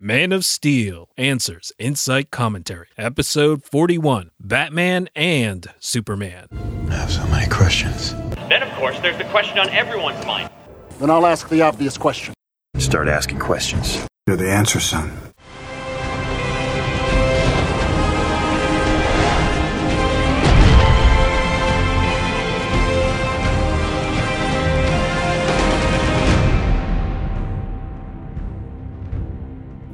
Man of Steel Answers Insight Commentary, Episode 41 Batman and Superman. I have so many questions. Then, of course, there's the question on everyone's mind. Then I'll ask the obvious question. Start asking questions. You're the answer, son.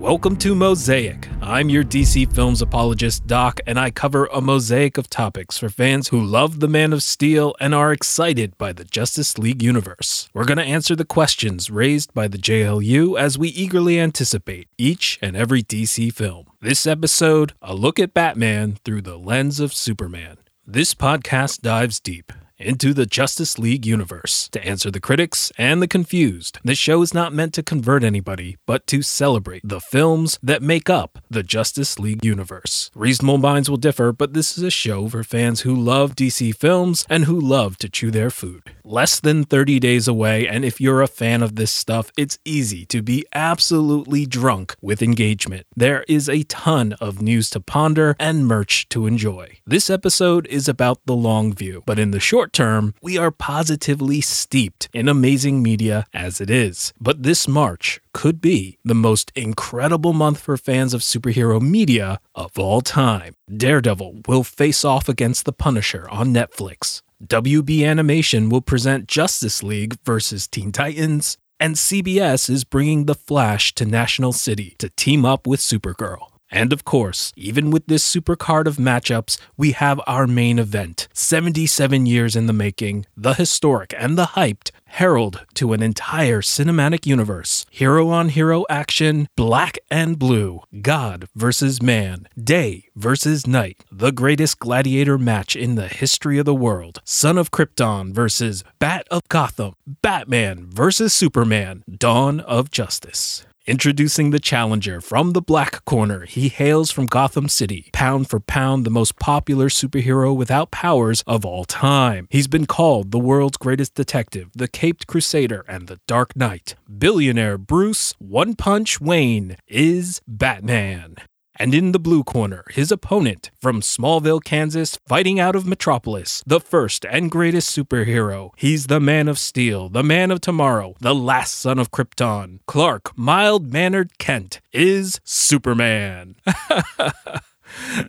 Welcome to Mosaic. I'm your DC Films apologist, Doc, and I cover a mosaic of topics for fans who love the Man of Steel and are excited by the Justice League universe. We're going to answer the questions raised by the JLU as we eagerly anticipate each and every DC film. This episode, a look at Batman through the lens of Superman. This podcast dives deep into the Justice League universe to answer the critics and the confused. This show is not meant to convert anybody, but to celebrate the films that make up the Justice League universe. Reasonable minds will differ, but this is a show for fans who love DC films and who love to chew their food. Less than 30 days away, and if you're a fan of this stuff, it's easy to be absolutely drunk with engagement. There is a ton of news to ponder and merch to enjoy. This episode is about the long view, but in the short term, we are positively steeped in amazing media as it is. But this March could be the most incredible month for fans of superhero media of all time. Daredevil will face off against the Punisher on Netflix. WB Animation will present Justice League versus Teen Titans, and CBS is bringing The Flash to National City to team up with Supergirl. And of course, even with this super card of matchups, we have our main event 77 years in the making, the historic and the hyped herald to an entire cinematic universe. Hero on hero action, black and blue, God versus man, day versus night, the greatest gladiator match in the history of the world. Son of Krypton versus Bat of Gotham, Batman versus Superman, Dawn of Justice. Introducing the challenger from the black corner, he hails from Gotham City, pound for pound the most popular superhero without powers of all time. He's been called the world's greatest detective, the Caped Crusader, and the Dark Knight. Billionaire Bruce One Punch Wayne is Batman. And in the blue corner, his opponent from Smallville, Kansas, fighting out of Metropolis, the first and greatest superhero. He's the Man of Steel, the Man of Tomorrow, the last son of Krypton. Clark, mild mannered Kent, is Superman.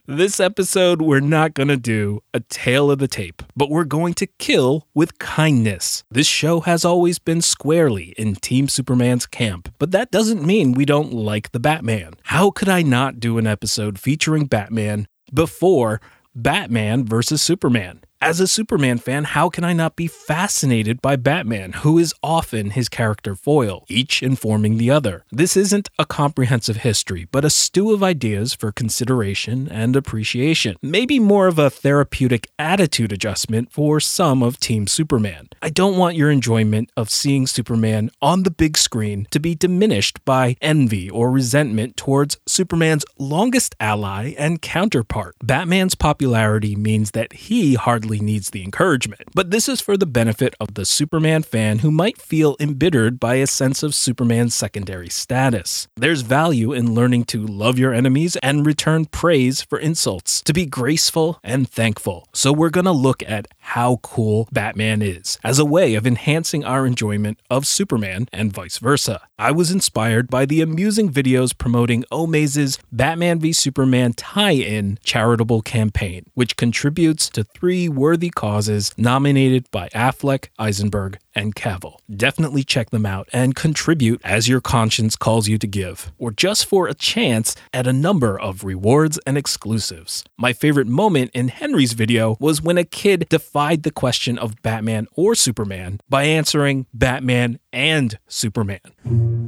This episode, we're not going to do a tale of the tape, but we're going to kill with kindness. This show has always been squarely in Team Superman's camp, but that doesn't mean we don't like the Batman. How could I not do an episode featuring Batman before Batman versus Superman? As a Superman fan, how can I not be fascinated by Batman, who is often his character foil, each informing the other? This isn't a comprehensive history, but a stew of ideas for consideration and appreciation. Maybe more of a therapeutic attitude adjustment for some of Team Superman. I don't want your enjoyment of seeing Superman on the big screen to be diminished by envy or resentment towards Superman's longest ally and counterpart. Batman's popularity means that he hardly needs the encouragement. But this is for the benefit of the Superman fan who might feel embittered by a sense of Superman's secondary status. There's value in learning to love your enemies and return praise for insults, to be graceful and thankful. So we're gonna look at how cool Batman is as a way of enhancing our enjoyment of Superman and vice versa. I was inspired by the amusing videos promoting Omaze's Batman v Superman tie in charitable campaign, which contributes to three worthy causes nominated by Affleck, Eisenberg, and Cavill. Definitely check them out and contribute as your conscience calls you to give, or just for a chance at a number of rewards and exclusives. My favorite moment in Henry's video was when a kid defied the question of Batman or Superman by answering Batman and Superman.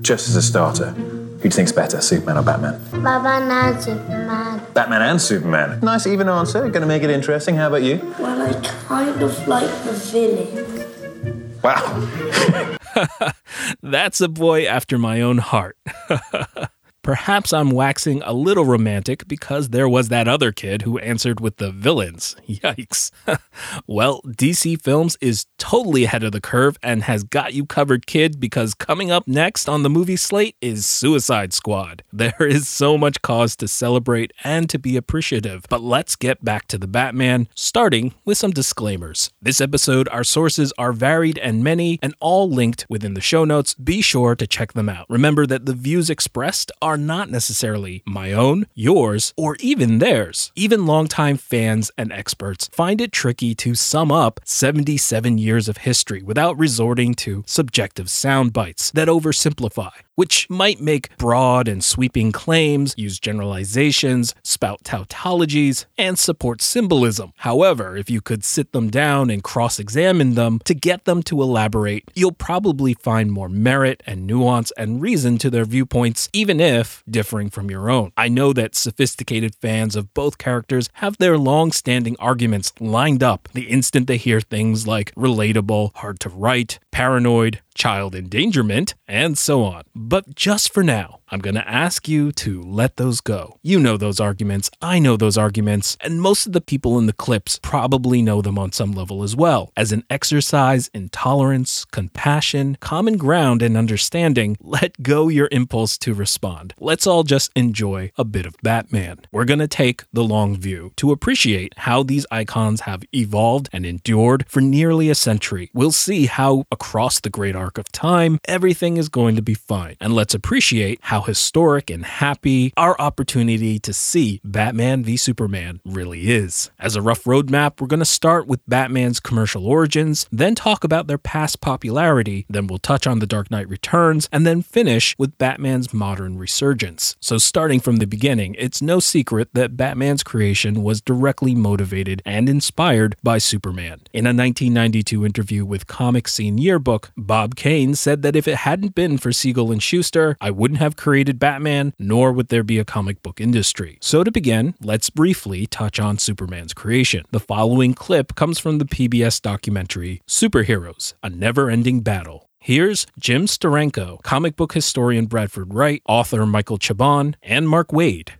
Just as a starter, who think's better, Superman or Batman? Batman and Superman. Batman and Superman. Nice even answer. Going to make it interesting. How about you? Well, I kind of like the villain. Wow. That's a boy after my own heart. Perhaps I'm waxing a little romantic because there was that other kid who answered with the villains. Yikes. well, DC Films is totally ahead of the curve and has got you covered, kid, because coming up next on the movie slate is Suicide Squad. There is so much cause to celebrate and to be appreciative. But let's get back to the Batman, starting with some disclaimers. This episode, our sources are varied and many, and all linked within the show notes. Be sure to check them out. Remember that the views expressed are not necessarily my own, yours, or even theirs. Even longtime fans and experts find it tricky to sum up 77 years of history without resorting to subjective sound bites that oversimplify which might make broad and sweeping claims, use generalizations, spout tautologies, and support symbolism. However, if you could sit them down and cross examine them to get them to elaborate, you'll probably find more merit and nuance and reason to their viewpoints, even if differing from your own. I know that sophisticated fans of both characters have their long standing arguments lined up the instant they hear things like relatable, hard to write, paranoid, child endangerment, and so on. But just for now, I'm going to ask you to let those go. You know those arguments, I know those arguments, and most of the people in the clips probably know them on some level as well. As an exercise in tolerance, compassion, common ground, and understanding, let go your impulse to respond. Let's all just enjoy a bit of Batman. We're going to take the long view to appreciate how these icons have evolved and endured for nearly a century. We'll see how across the great arc of time, everything is going to be fine. And let's appreciate how historic and happy our opportunity to see Batman v Superman really is. As a rough roadmap, we're going to start with Batman's commercial origins, then talk about their past popularity, then we'll touch on The Dark Knight Returns, and then finish with Batman's modern resurgence. So, starting from the beginning, it's no secret that Batman's creation was directly motivated and inspired by Superman. In a 1992 interview with Comic Scene Yearbook, Bob Kane said that if it hadn't been for Siegel and Shuster, I wouldn't have created Batman, nor would there be a comic book industry. So to begin, let's briefly touch on Superman's creation. The following clip comes from the PBS documentary Superheroes, A Never Ending Battle. Here's Jim Steranko, comic book historian Bradford Wright, author Michael Chabon, and Mark Waid.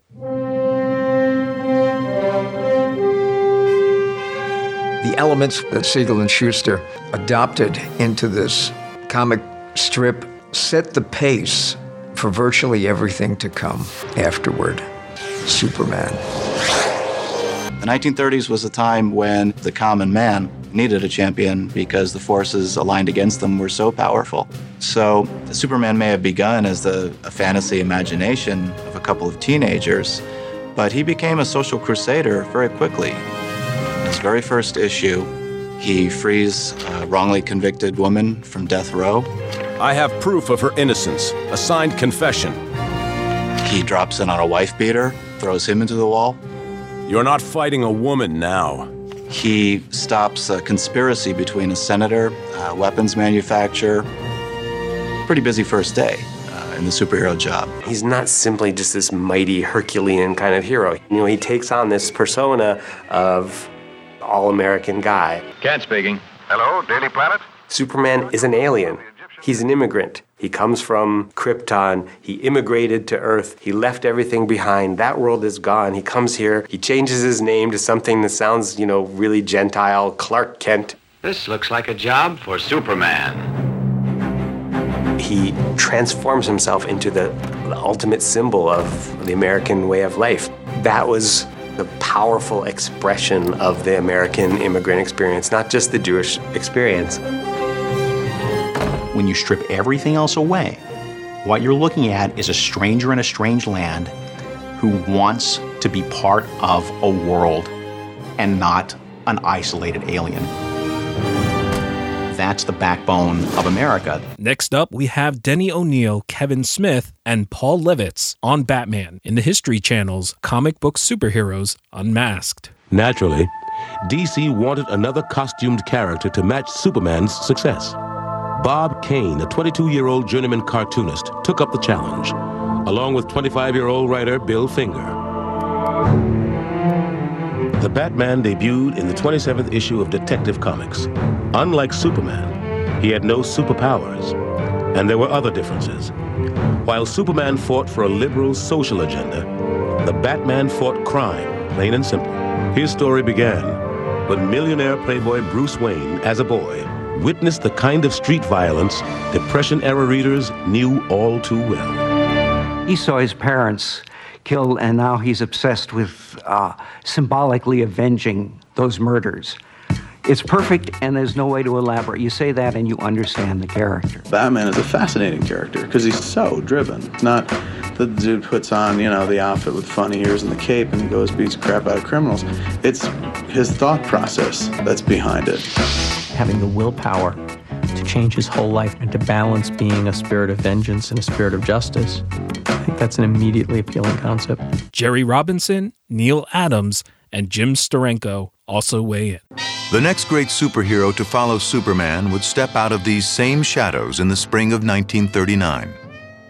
The elements that Siegel and Shuster adopted into this comic strip set the pace for virtually everything to come afterward. Superman. The 1930s was a time when the common man needed a champion because the forces aligned against them were so powerful. So Superman may have begun as a, a fantasy imagination of a couple of teenagers, but he became a social crusader very quickly. His very first issue, he frees a wrongly convicted woman from death row. I have proof of her innocence, a signed confession. He drops in on a wife beater, throws him into the wall. You're not fighting a woman now. He stops a conspiracy between a senator, a weapons manufacturer. Pretty busy first day uh, in the superhero job. He's not simply just this mighty Herculean kind of hero. You know, he takes on this persona of all American guy. Cat speaking. Hello, Daily Planet? Superman is an alien. He's an immigrant. He comes from Krypton. He immigrated to Earth. He left everything behind. That world is gone. He comes here. He changes his name to something that sounds, you know, really gentile Clark Kent. This looks like a job for Superman. He transforms himself into the, the ultimate symbol of the American way of life. That was the powerful expression of the American immigrant experience, not just the Jewish experience when you strip everything else away, what you're looking at is a stranger in a strange land who wants to be part of a world and not an isolated alien. That's the backbone of America. Next up, we have Denny O'Neil, Kevin Smith, and Paul Levitz on Batman in the History Channel's Comic Book Superheroes Unmasked. Naturally, DC wanted another costumed character to match Superman's success. Bob Kane, a 22 year old journeyman cartoonist, took up the challenge, along with 25 year old writer Bill Finger. The Batman debuted in the 27th issue of Detective Comics. Unlike Superman, he had no superpowers, And there were other differences. While Superman fought for a liberal social agenda, the Batman fought crime, plain and simple. His story began when millionaire playboy Bruce Wayne, as a boy, witnessed the kind of street violence Depression era readers knew all too well. He saw his parents killed, and now he's obsessed with uh, symbolically avenging those murders. It's perfect, and there's no way to elaborate. You say that, and you understand the character. Batman is a fascinating character because he's so driven. It's not the dude puts on, you know, the outfit with funny ears and the cape and he goes beats crap out of criminals. It's his thought process that's behind it. Having the willpower to change his whole life and to balance being a spirit of vengeance and a spirit of justice. I think that's an immediately appealing concept. Jerry Robinson, Neal Adams, and Jim Steranko also weigh in. The next great superhero to follow Superman would step out of these same shadows in the spring of 1939,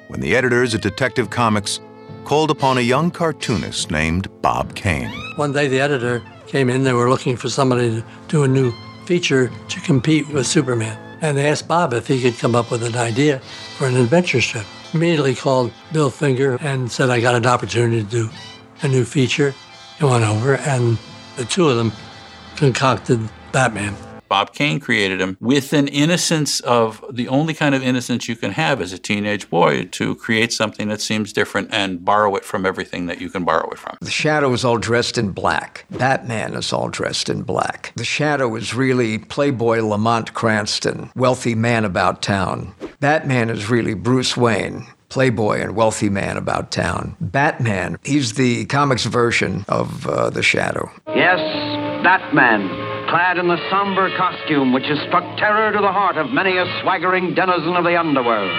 when the editors at Detective Comics called upon a young cartoonist named Bob Kane. One day the editor came in, they were looking for somebody to do a new feature to compete with Superman. And they asked Bob if he could come up with an idea for an adventure strip. Immediately called Bill Finger and said, I got an opportunity to do a new feature. He went over, and the two of them concocted Batman. Bob Kane created him with an innocence of the only kind of innocence you can have as a teenage boy to create something that seems different and borrow it from everything that you can borrow it from. The Shadow is all dressed in black. Batman is all dressed in black. The Shadow is really Playboy Lamont Cranston, wealthy man about town. Batman is really Bruce Wayne, playboy and wealthy man about town. Batman, he's the comics version of uh, the Shadow. Yes, Batman, clad in the somber costume which has struck terror to the heart of many a swaggering denizen of the underworld.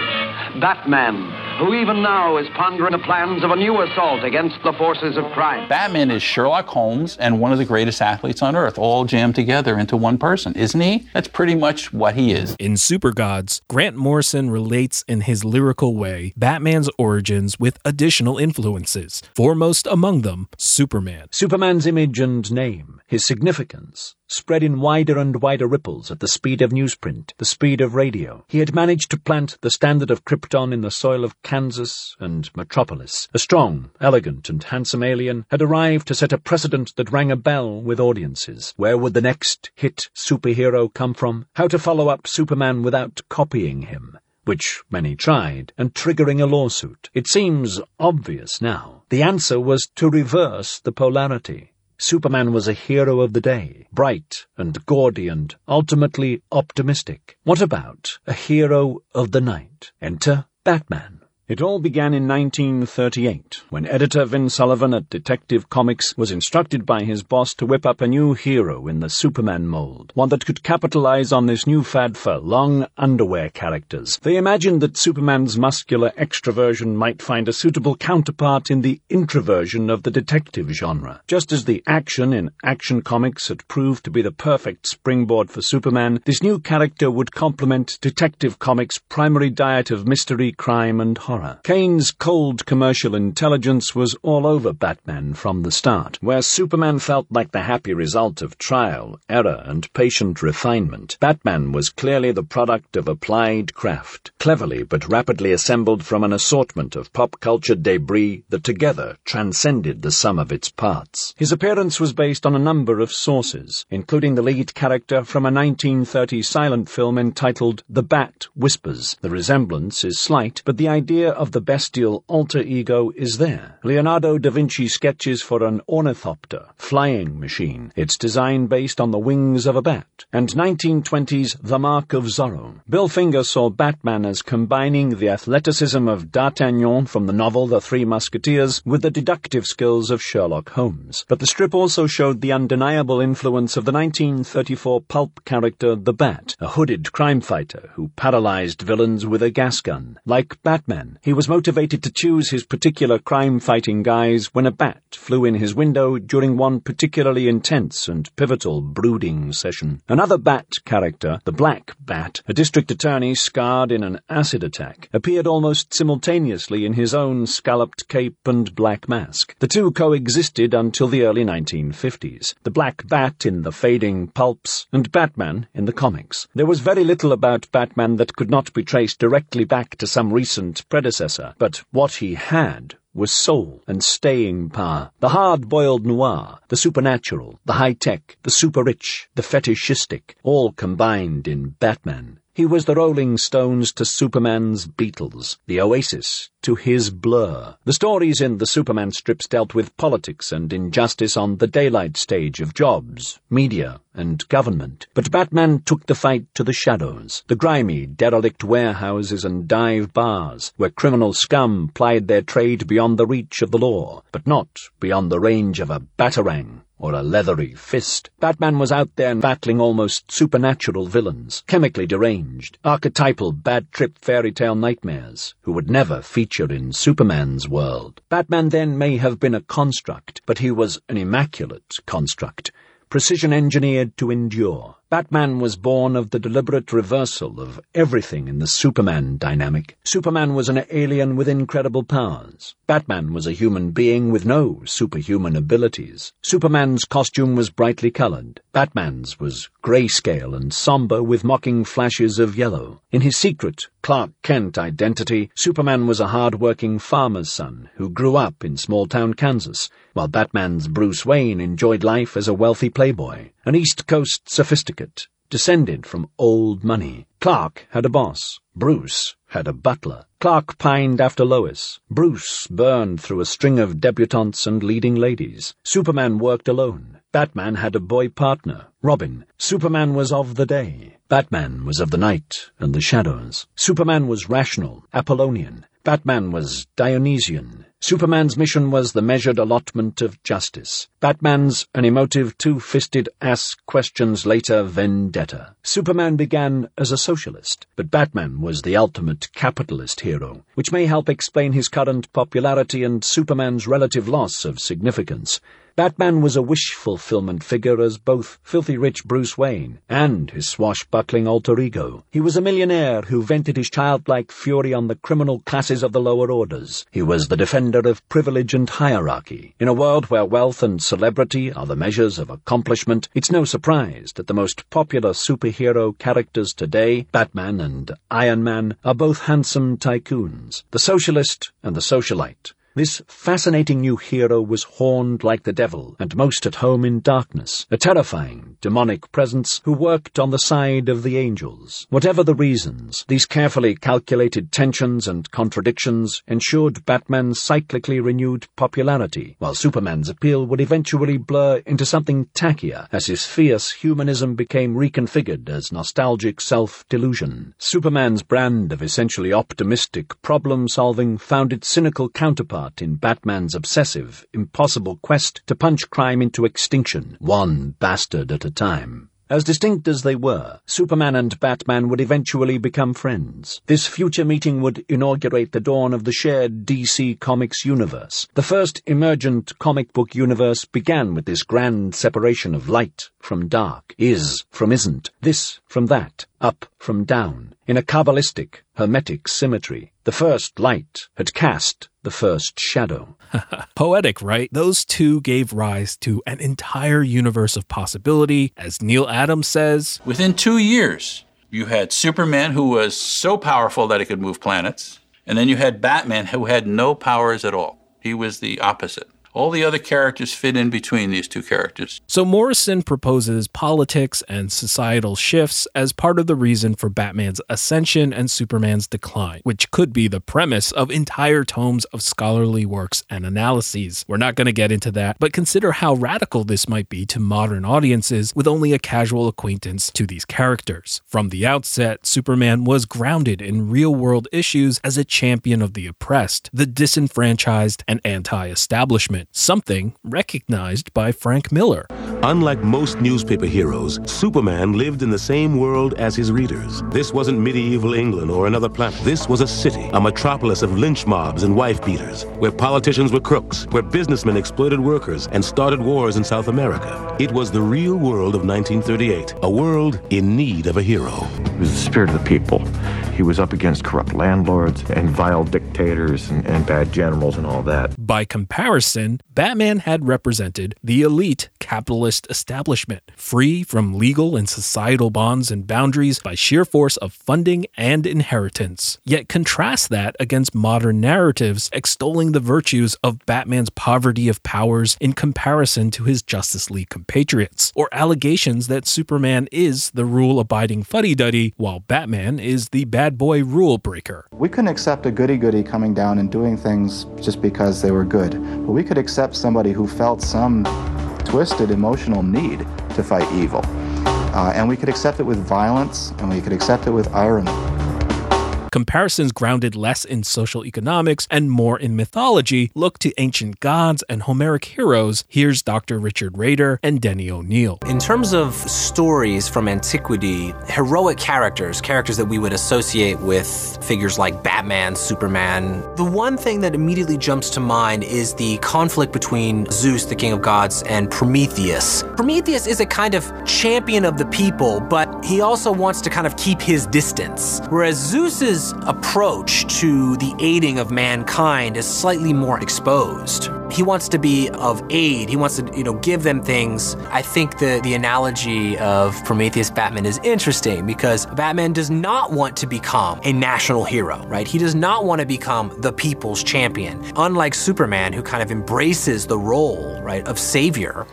Batman, who even now is pondering the plans of a new assault against the forces of crime. Batman is Sherlock Holmes and one of the greatest athletes on earth, all jammed together into one person, isn't he? That's pretty much what he is. In Super Gods, Grant Morrison relates in his lyrical way Batman's origins with additional influences, foremost among them, Superman. Superman's image and name, his significance, spread in wider and wider ripples at the speed of newsprint, the speed of radio. He had managed to plant the standard of Krypton in the soil of Kansas and Metropolis. A strong, elegant, and handsome alien had arrived to set a precedent that rang a bell with audiences. Where would the next hit superhero come from? How to follow up Superman without copying him? Which many tried, and triggering a lawsuit. It seems obvious now. The answer was to reverse the polarity. Superman was a hero of the day, bright and gaudy and ultimately optimistic. What about a hero of the night? Enter Batman. It all began in 1938, when editor Vin Sullivan at Detective Comics was instructed by his boss to whip up a new hero in the Superman mold, one that could capitalize on this new fad for long underwear characters. They imagined that Superman's muscular extroversion might find a suitable counterpart in the introversion of the detective genre. Just as the action in Action Comics had proved to be the perfect springboard for Superman, this new character would complement Detective Comics' primary diet of mystery, crime, and horror. Kane's cold commercial intelligence was all over Batman from the start. Where Superman felt like the happy result of trial, error, and patient refinement, Batman was clearly the product of applied craft, cleverly but rapidly assembled from an assortment of pop culture debris that together transcended the sum of its parts. His appearance was based on a number of sources, including the lead character from a 1930 silent film entitled The Bat Whispers. The resemblance is slight, but the idea of the bestial alter ego is there. Leonardo da Vinci sketches for an ornithopter, flying machine, its design based on the wings of a bat, and 1920's The Mark of Zorro. Bill Finger saw Batman as combining the athleticism of D'Artagnan from the novel The Three Musketeers with the deductive skills of Sherlock Holmes. But the strip also showed the undeniable influence of the 1934 pulp character The Bat, a hooded crime fighter who paralyzed villains with a gas gun. Like Batman, He was motivated to choose his particular crime-fighting guise when a bat flew in his window during one particularly intense and pivotal brooding session. Another bat character, the Black Bat, a district attorney scarred in an acid attack, appeared almost simultaneously in his own scalloped cape and black mask. The two coexisted until the early 1950s. The Black Bat in the fading pulps, and Batman in the comics. There was very little about Batman that could not be traced directly back to some recent predecessor, but what he had was soul and staying power. The hard-boiled noir, the supernatural, the high-tech, the super-rich, the fetishistic, all combined in Batman. He was the Rolling Stones to Superman's Beatles, the Oasis to his Blur. The stories in the Superman strips dealt with politics and injustice on the daylight stage of jobs, media, and government. But Batman took the fight to the shadows, the grimy, derelict warehouses and dive bars, where criminal scum plied their trade beyond the reach of the law, but not beyond the range of a batarang or a leathery fist. Batman was out there battling almost supernatural villains, chemically deranged, archetypal bad trip fairy tale nightmares, who would never feature in Superman's world. Batman then may have been a construct, but he was an immaculate construct, precision engineered to endure. Batman was born of the deliberate reversal of everything in the Superman dynamic. Superman was an alien with incredible powers. Batman was a human being with no superhuman abilities. Superman's costume was brightly colored. Batman's was grayscale and somber with mocking flashes of yellow. In his secret Clark Kent identity, Superman was a hard-working farmer's son who grew up in small-town Kansas, while Batman's Bruce Wayne enjoyed life as a wealthy playboy, an East Coast sophisticate, descended from old money. Clark had a boss. Bruce had a butler. Clark pined after Lois. Bruce burned through a string of debutantes and leading ladies. Superman worked alone. Batman had a boy partner, Robin. Superman was of the day. Batman was of the night and the shadows. Superman was rational, Apollonian. Batman was Dionysian. Superman's mission was the measured allotment of justice. Batman's an emotive two-fisted ass questions later vendetta. Superman began as a socialist, but Batman was the ultimate capitalist hero, which may help explain his current popularity and Superman's relative loss of significance. Batman was a wish-fulfillment figure as both filthy rich Bruce Wayne and his swashbuckling alter ego. He was a millionaire who vented his childlike fury on the criminal classes of the lower orders. He was the defender of privilege and hierarchy. In a world where wealth and celebrity are the measures of accomplishment, it's no surprise that the most popular superhero characters today, Batman and Iron Man, are both handsome tycoons, the socialist and the socialite. This fascinating new hero was horned like the devil and most at home in darkness, a terrifying, demonic presence who worked on the side of the angels. Whatever the reasons, these carefully calculated tensions and contradictions ensured Batman's cyclically renewed popularity, while Superman's appeal would eventually blur into something tackier as his fierce humanism became reconfigured as nostalgic self-delusion. Superman's brand of essentially optimistic problem-solving found its cynical counterpart in Batman's obsessive, impossible quest to punch crime into extinction, one bastard at a time. As distinct as they were, Superman and Batman would eventually become friends. This future meeting would inaugurate the dawn of the shared DC Comics universe. The first emergent comic book universe began with this grand separation of light from dark, is from isn't, this from that, up from down, in a Kabbalistic, hermetic symmetry. The first light had cast the first shadow. Poetic, right? Those two gave rise to an entire universe of possibility. As Neal Adams says, Within two years, you had Superman, who was so powerful that he could move planets, and then you had Batman, who had no powers at all. He was the opposite. All the other characters fit in between these two characters. So Morrison proposes politics and societal shifts as part of the reason for Batman's ascension and Superman's decline, which could be the premise of entire tomes of scholarly works and analyses. We're not going to get into that, but consider how radical this might be to modern audiences with only a casual acquaintance to these characters. From the outset, Superman was grounded in real-world issues as a champion of the oppressed, the disenfranchised, and anti-establishment something recognized by Frank Miller. Unlike most newspaper heroes, Superman lived in the same world as his readers. This wasn't medieval England or another planet. This was a city, a metropolis of lynch mobs and wife beaters, where politicians were crooks, where businessmen exploited workers and started wars in South America. It was the real world of 1938, a world in need of a hero. He was the spirit of the people. He was up against corrupt landlords and vile dictators and, and bad generals and all that. By comparison, Batman had represented the elite capitalist establishment, free from legal and societal bonds and boundaries by sheer force of funding and inheritance. Yet contrast that against modern narratives extolling the virtues of Batman's poverty of powers in comparison to his Justice League compatriots, or allegations that Superman is the rule abiding fuddy duddy while Batman is the bad boy rule breaker. We couldn't accept a goody goody coming down and doing things just because they were good, but we could accept somebody who felt some twisted emotional need to fight evil. Uh, and we could accept it with violence and we could accept it with irony. Comparisons grounded less in social economics and more in mythology look to ancient gods and Homeric heroes. Here's Dr. Richard Rader and Denny O'Neil. In terms of stories from antiquity, heroic characters, characters that we would associate with figures like Batman, Superman, the one thing that immediately jumps to mind is the conflict between Zeus, the king of gods, and Prometheus. Prometheus is a kind of champion of the people, but he also wants to kind of keep his distance. Whereas Zeus's approach to the aiding of mankind is slightly more exposed. He wants to be of aid. He wants to, you know, give them things. I think the the analogy of Prometheus Batman is interesting because Batman does not want to become a national hero, right? He does not want to become the people's champion. Unlike Superman who kind of embraces the role, right, of savior.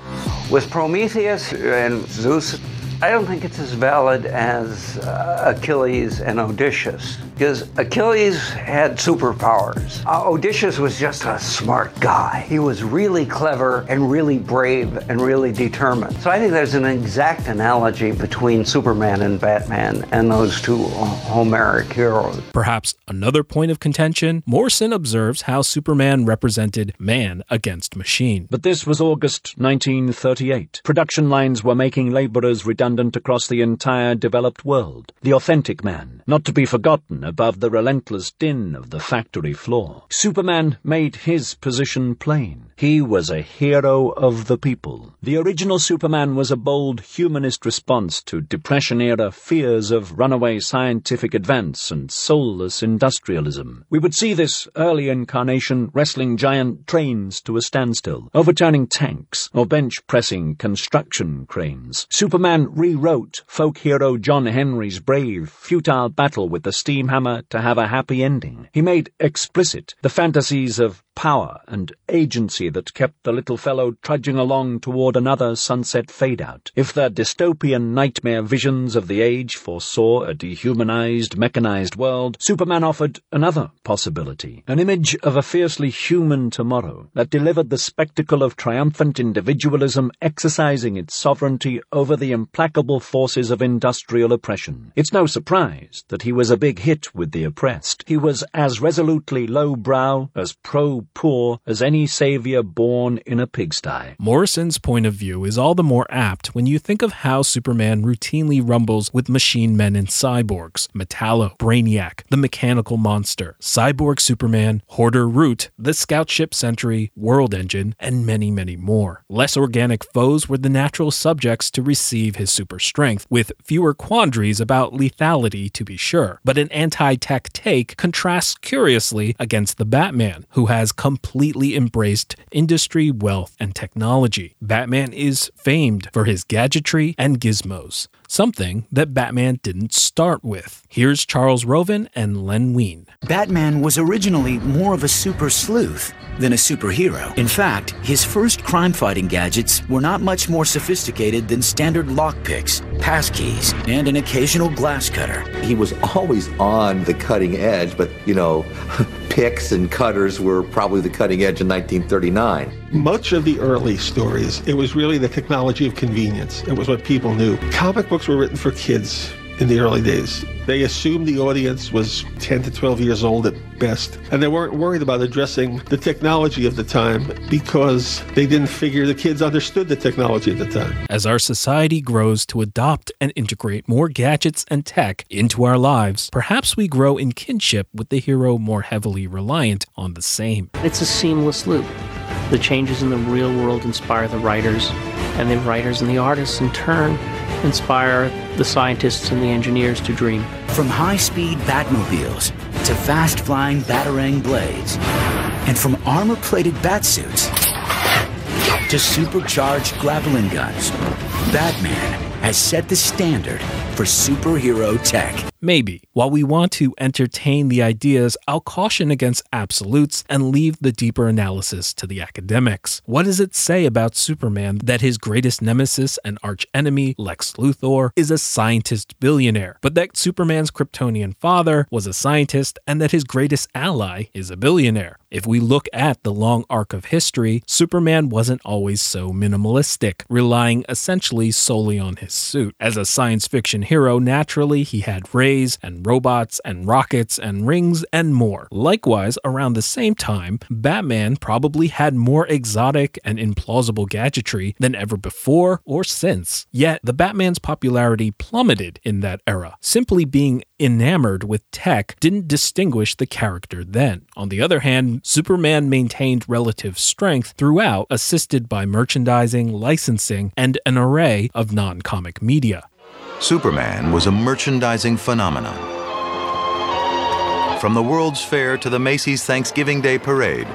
With Prometheus and Zeus, I don't think it's as valid as uh, Achilles and Odysseus because Achilles had superpowers. Uh, Odysseus was just a smart guy. He was really clever and really brave and really determined. So I think there's an exact analogy between Superman and Batman and those two Homeric heroes. Perhaps another point of contention Morrison observes how Superman represented man against machine. But this was August 1938. Production lines were making laborers redundant across the entire developed world. The authentic man, not to be forgotten above the relentless din of the factory floor. Superman made his position plain. He was a hero of the people. The original Superman was a bold humanist response to Depression-era fears of runaway scientific advance and soulless industrialism. We would see this early incarnation wrestling giant trains to a standstill, overturning tanks, or bench-pressing construction cranes. Superman rewrote folk hero John Henry's brave, futile battle with the steam hammer to have a happy ending. He made explicit the fantasies of power and agency that kept the little fellow trudging along toward another sunset fade-out. If the dystopian nightmare visions of the age foresaw a dehumanized, mechanized world, Superman offered another possibility, an image of a fiercely human tomorrow that delivered the spectacle of triumphant individualism exercising its sovereignty over the implacable forces of industrial oppression. It's no surprise that he was a big hit with the oppressed. He was as resolutely lowbrow, as pro-poor as any savior born in a pigsty. Morrison's point of view is all the more apt when you think of how Superman routinely rumbles with machine men and cyborgs, Metallo, Brainiac, the mechanical monster, Cyborg Superman, Hoarder Root, the scout ship Sentry, World Engine, and many, many more. Less organic foes were the natural subjects to receive his super strength, with fewer quandaries about lethality to be sure. But an anti-tech take contrasts curiously against the Batman, who has completely embraced industry, wealth, and technology. Batman is famed for his gadgetry and gizmos, something that Batman didn't start with. Here's Charles Roven and Len Wein. Batman was originally more of a super sleuth than a superhero. In fact, his first crime fighting gadgets were not much more sophisticated than standard lockpicks, passkeys, and an occasional glass cutter. He was always on the cutting edge, but you know, picks and cutters were probably the cutting edge in 1939. Much of the early stories, it was really the technology of convenience. It was what people knew. Comic books were written for kids in the early days. They assumed the audience was 10 to 12 years old at best, and they weren't worried about addressing the technology of the time because they didn't figure the kids understood the technology at the time. As our society grows to adopt and integrate more gadgets and tech into our lives, perhaps we grow in kinship with the hero more heavily reliant on the same. It's a seamless loop. The changes in the real world inspire the writers, and the writers and the artists in turn inspire the scientists and the engineers to dream. From high speed Batmobiles to fast flying Batarang blades, and from armor plated batsuits to supercharged grappling guns, Batman has set the standard for superhero tech. Maybe. While we want to entertain the ideas, I'll caution against absolutes and leave the deeper analysis to the academics. What does it say about Superman that his greatest nemesis and archenemy, Lex Luthor, is a scientist billionaire, but that Superman's Kryptonian father was a scientist and that his greatest ally is a billionaire? If we look at the long arc of history, Superman wasn't always so minimalistic, relying essentially solely on his suit. As a science fiction hero, naturally, he had rays and robots and rockets and rings and more. Likewise, around the same time, Batman probably had more exotic and implausible gadgetry than ever before or since. Yet, the Batman's popularity plummeted in that era. Simply being enamored with tech didn't distinguish the character then. On the other hand, Superman maintained relative strength throughout, assisted by merchandising, licensing, and an array of non comic media. Superman was a merchandising phenomenon. From the World's Fair to the Macy's Thanksgiving Day Parade,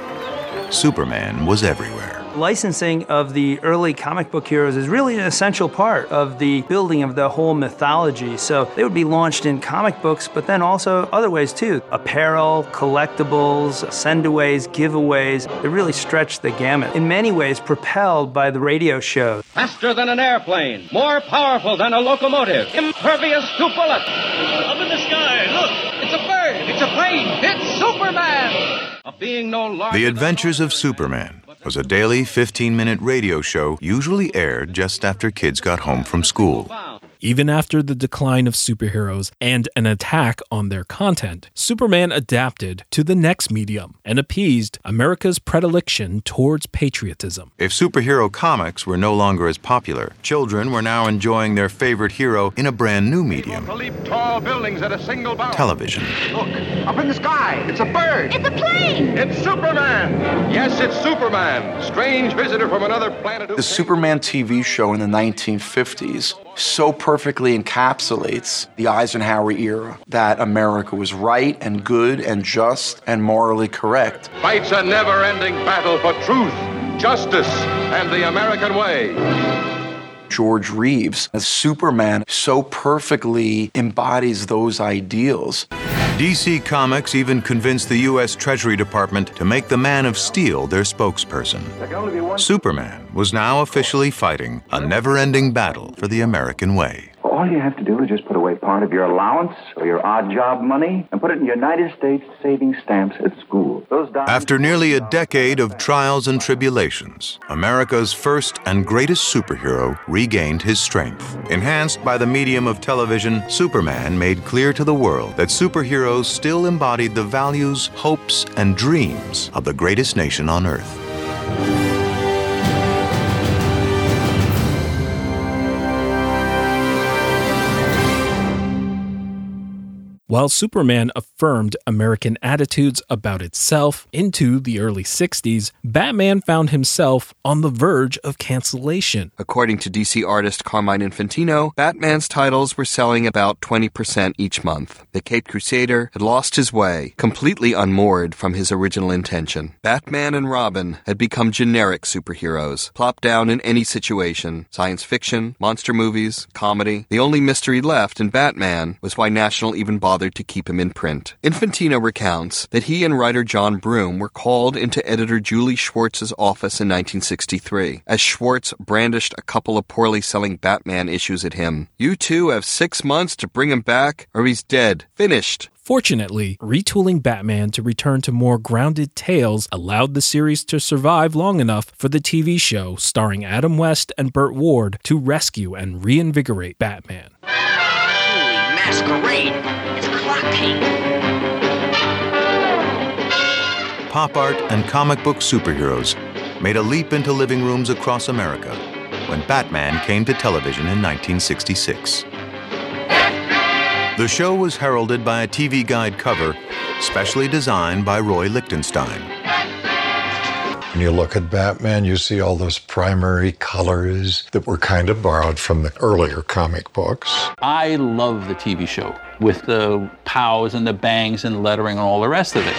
Superman was everywhere. Licensing of the early comic book heroes is really an essential part of the building of the whole mythology. So they would be launched in comic books, but then also other ways too apparel, collectibles, sendaways, giveaways. It really stretched the gamut. In many ways, propelled by the radio show. Faster than an airplane, more powerful than a locomotive, impervious to bullets. Up in the sky, look! It's a bird! It's a plane! It's Superman! A being no larger The Adventures of Superman was a daily 15 minute radio show usually aired just after kids got home from school. Even after the decline of superheroes and an attack on their content, Superman adapted to the next medium and appeased America's predilection towards patriotism. If superhero comics were no longer as popular, children were now enjoying their favorite hero in a brand new medium to leap tall buildings at a single bound. television. Look, up in the sky. It's a bird. It's a plane. It's Superman. Yes, it's Superman. Strange visitor from another planet. The Superman TV show in the 1950s so perfectly encapsulates the Eisenhower era that America was right and good and just and morally correct. Fights a never-ending battle for truth, justice, and the American way. George Reeves as Superman so perfectly embodies those ideals. DC Comics even convinced the U.S. Treasury Department to make the Man of Steel their spokesperson. Superman was now officially fighting a never ending battle for the American way. All you have to do is just put away part of your allowance or your odd job money and put it in United States savings stamps at school. After nearly a decade of trials and tribulations, America's first and greatest superhero regained his strength. Enhanced by the medium of television, Superman made clear to the world that superheroes still embodied the values, hopes, and dreams of the greatest nation on earth. While Superman affirmed American attitudes about itself into the early 60s, Batman found himself on the verge of cancellation. According to DC artist Carmine Infantino, Batman's titles were selling about 20% each month. The Cape Crusader had lost his way, completely unmoored from his original intention. Batman and Robin had become generic superheroes, plopped down in any situation science fiction, monster movies, comedy. The only mystery left in Batman was why National even bothered to keep him in print. Infantino recounts that he and writer John Broome were called into editor Julie Schwartz's office in 1963, as Schwartz brandished a couple of poorly selling Batman issues at him. You two have six months to bring him back, or he's dead. Finished. Fortunately, retooling Batman to return to more grounded tales allowed the series to survive long enough for the TV show starring Adam West and Burt Ward to rescue and reinvigorate Batman. Holy masquerade. It's clock king. Pop art and comic book superheroes made a leap into living rooms across America when Batman came to television in 1966. The show was heralded by a TV Guide cover specially designed by Roy Lichtenstein. When you look at Batman, you see all those primary colors that were kind of borrowed from the earlier comic books. I love the TV show with the pows and the bangs and lettering and all the rest of it.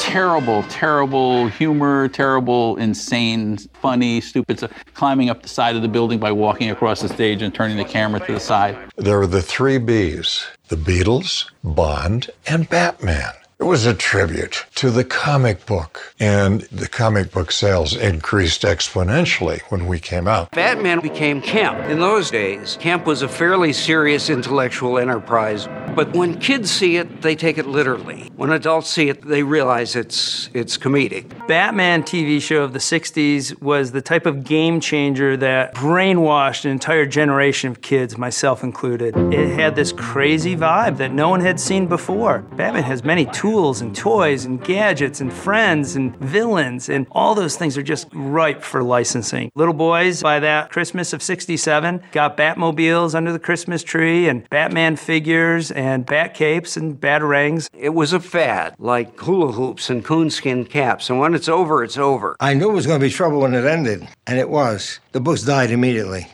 Terrible, terrible humor, terrible, insane, funny, stupid stuff. Climbing up the side of the building by walking across the stage and turning the camera to the side. There were the three Bs the Beatles, Bond, and Batman. It was a tribute to the comic book, and the comic book sales increased exponentially when we came out. Batman became camp. In those days, camp was a fairly serious intellectual enterprise, but when kids see it, they take it literally. When adults see it, they realize it's it's comedic. Batman TV show of the 60s was the type of game changer that brainwashed an entire generation of kids, myself included. It had this crazy vibe that no one had seen before. Batman has many tools and toys and gadgets and friends and villains, and all those things are just ripe for licensing. Little boys by that Christmas of 67 got Batmobiles under the Christmas tree and Batman figures and bat capes and batarangs. It was a fad, like hula hoops and coonskin caps, and when it's over, it's over. I knew it was going to be trouble when it ended, and it was. The books died immediately.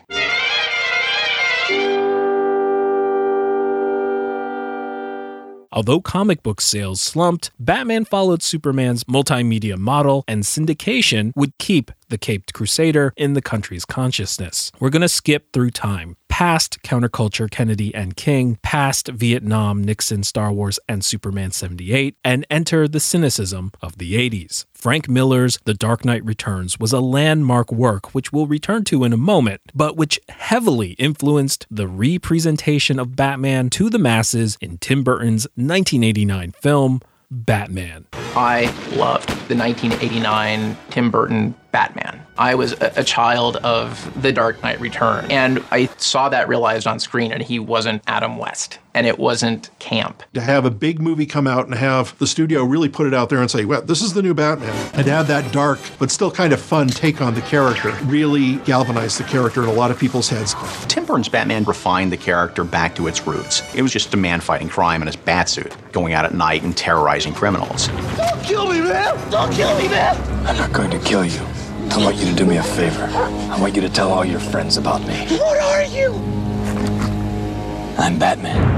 Although comic book sales slumped, Batman followed Superman's multimedia model, and syndication would keep the Caped Crusader in the country's consciousness. We're going to skip through time. Past counterculture Kennedy and King, past Vietnam, Nixon, Star Wars, and Superman 78, and enter the cynicism of the 80s. Frank Miller's The Dark Knight Returns was a landmark work which we'll return to in a moment, but which heavily influenced the representation of Batman to the masses in Tim Burton's 1989 film, Batman. I loved the 1989 Tim Burton Batman. I was a, a, child of The Dark Knight Return, and I saw that realized on screen, and he wasn't Adam West, and it wasn't camp. To have a big movie come out and have the studio really put it out there and say, well, this is the new Batman, and have that dark but still kind of fun take on the character really galvanized the character in a lot of people's heads. Tim Burton's Batman refined the character back to its roots. It was just a man fighting crime in his batsuit, going out at night and terrorizing criminals. Don't kill me, man! Don't kill me, man! I'm not going to kill you. I want you to do me a favor. I want you to tell all your friends about me. What are you? I'm Batman.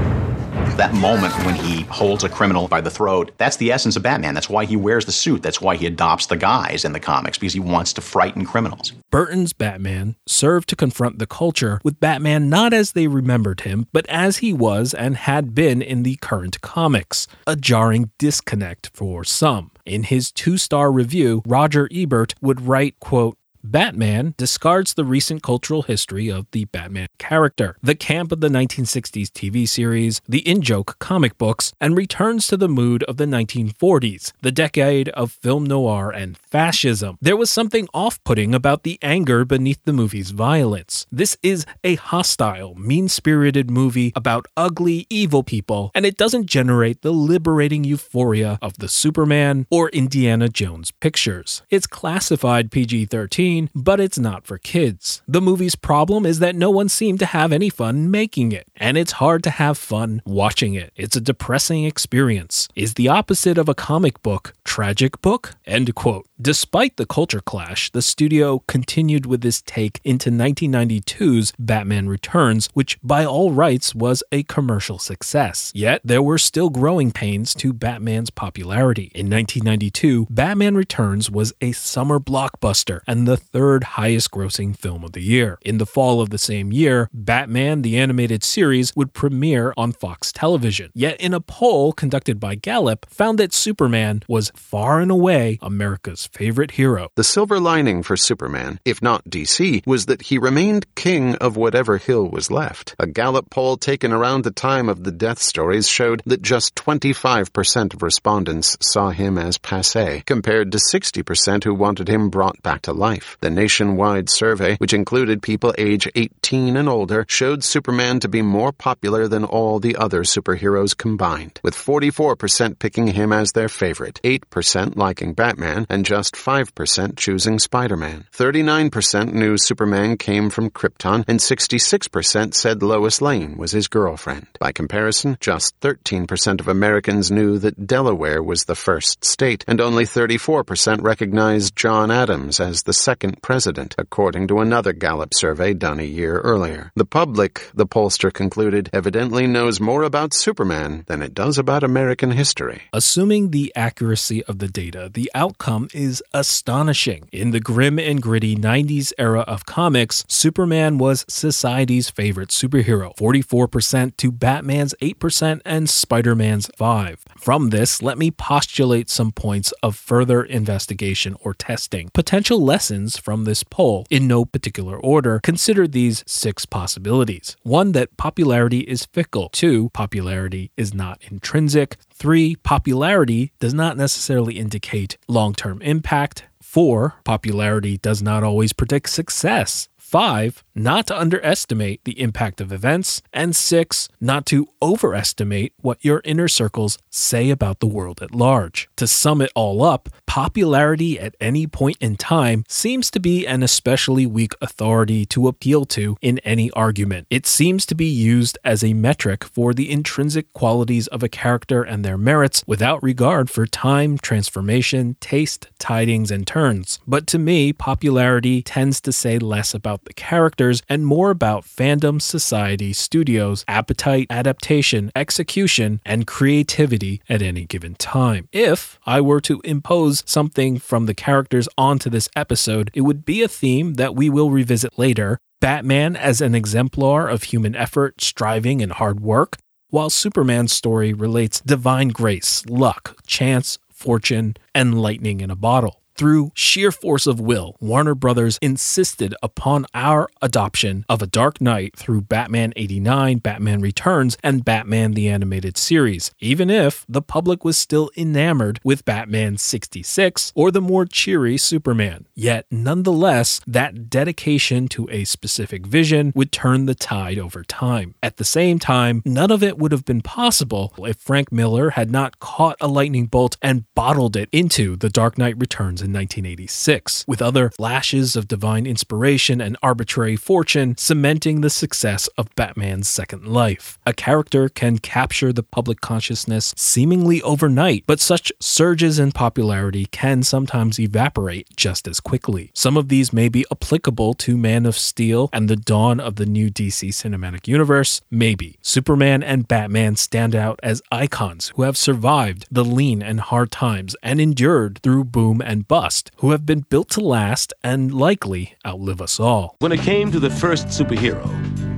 That moment when he holds a criminal by the throat, that's the essence of Batman. That's why he wears the suit. That's why he adopts the guise in the comics, because he wants to frighten criminals. Burton's Batman served to confront the culture with Batman not as they remembered him, but as he was and had been in the current comics. A jarring disconnect for some. In his two star review, Roger Ebert would write, quote, Batman discards the recent cultural history of the Batman character, the camp of the 1960s TV series, the in joke comic books, and returns to the mood of the 1940s, the decade of film noir and fascism. There was something off putting about the anger beneath the movie's violence. This is a hostile, mean spirited movie about ugly, evil people, and it doesn't generate the liberating euphoria of the Superman or Indiana Jones pictures. It's classified PG 13 but it's not for kids. The movie's problem is that no one seemed to have any fun making it, and it's hard to have fun watching it. It's a depressing experience. Is the opposite of a comic book tragic book? End quote. Despite the culture clash, the studio continued with this take into 1992's Batman Returns, which by all rights was a commercial success. Yet there were still growing pains to Batman's popularity. In 1992, Batman Returns was a summer blockbuster and the third highest grossing film of the year. In the fall of the same year, Batman the Animated Series would premiere on Fox television. Yet, in a poll conducted by Gallup, found that Superman was far and away America's favorite hero. The silver lining for Superman, if not DC, was that he remained king of whatever hill was left. A Gallup poll taken around the time of the death stories showed that just 25% of respondents saw him as passe, compared to 60% who wanted him brought back to life. The nationwide survey, which included people age 18 and older, showed Superman to be more popular than all the other superheroes combined, with 44% picking him as their favorite, 8% liking Batman, and just 5% choosing Spider-Man. 39% knew Superman came from Krypton, and 66% said Lois Lane was his girlfriend. By comparison, just 13% of Americans knew that Delaware was the first state, and only 34% recognized John Adams as the second president, according to another Gallup survey done a year earlier. The public, the pollster concluded, evidently knows more about Superman than it does about American history. Assuming the accuracy of the data, the outcome is astonishing. In the grim and gritty 90s era of comics, Superman was society's favorite superhero, 44% to Batman's 8% and Spider-Man's 5. From this, let me postulate some points of further investigation or testing. Potential lessons from this poll, in no particular order, consider these six possibilities. One, that popularity is fickle. Two, popularity is not intrinsic. Three, popularity does not necessarily indicate long term impact. Four, popularity does not always predict success. Five, not to underestimate the impact of events. And six, not to overestimate what your inner circles say about the world at large. To sum it all up, popularity at any point in time seems to be an especially weak authority to appeal to in any argument. It seems to be used as a metric for the intrinsic qualities of a character and their merits without regard for time, transformation, taste, tidings, and turns. But to me, popularity tends to say less about the characters and more about fandom, society, studios, appetite, adaptation, execution, and creativity at any given time. If I were to impose something from the characters onto this episode, it would be a theme that we will revisit later. Batman as an exemplar of human effort, striving, and hard work, while Superman's story relates divine grace, luck, chance, fortune, and lightning in a bottle. Through sheer force of will, Warner Brothers insisted upon our adoption of a Dark Knight through Batman 89, Batman Returns, and Batman the Animated Series, even if the public was still enamored with Batman 66 or the more cheery Superman. Yet, nonetheless, that dedication to a specific vision would turn the tide over time. At the same time, none of it would have been possible if Frank Miller had not caught a lightning bolt and bottled it into The Dark Knight Returns in 1986, with other flashes of divine inspiration and arbitrary fortune cementing the success of Batman's second life. A character can capture the public consciousness seemingly overnight, but such surges in popularity can sometimes evaporate just as quickly. Some of these may be applicable to Man of Steel and the dawn of the new DC cinematic universe, maybe. Superman and Batman stand out as icons who have survived the lean and hard times and endured through boom and bust, who have been built to last and likely outlive us all. When it came to the first superhero,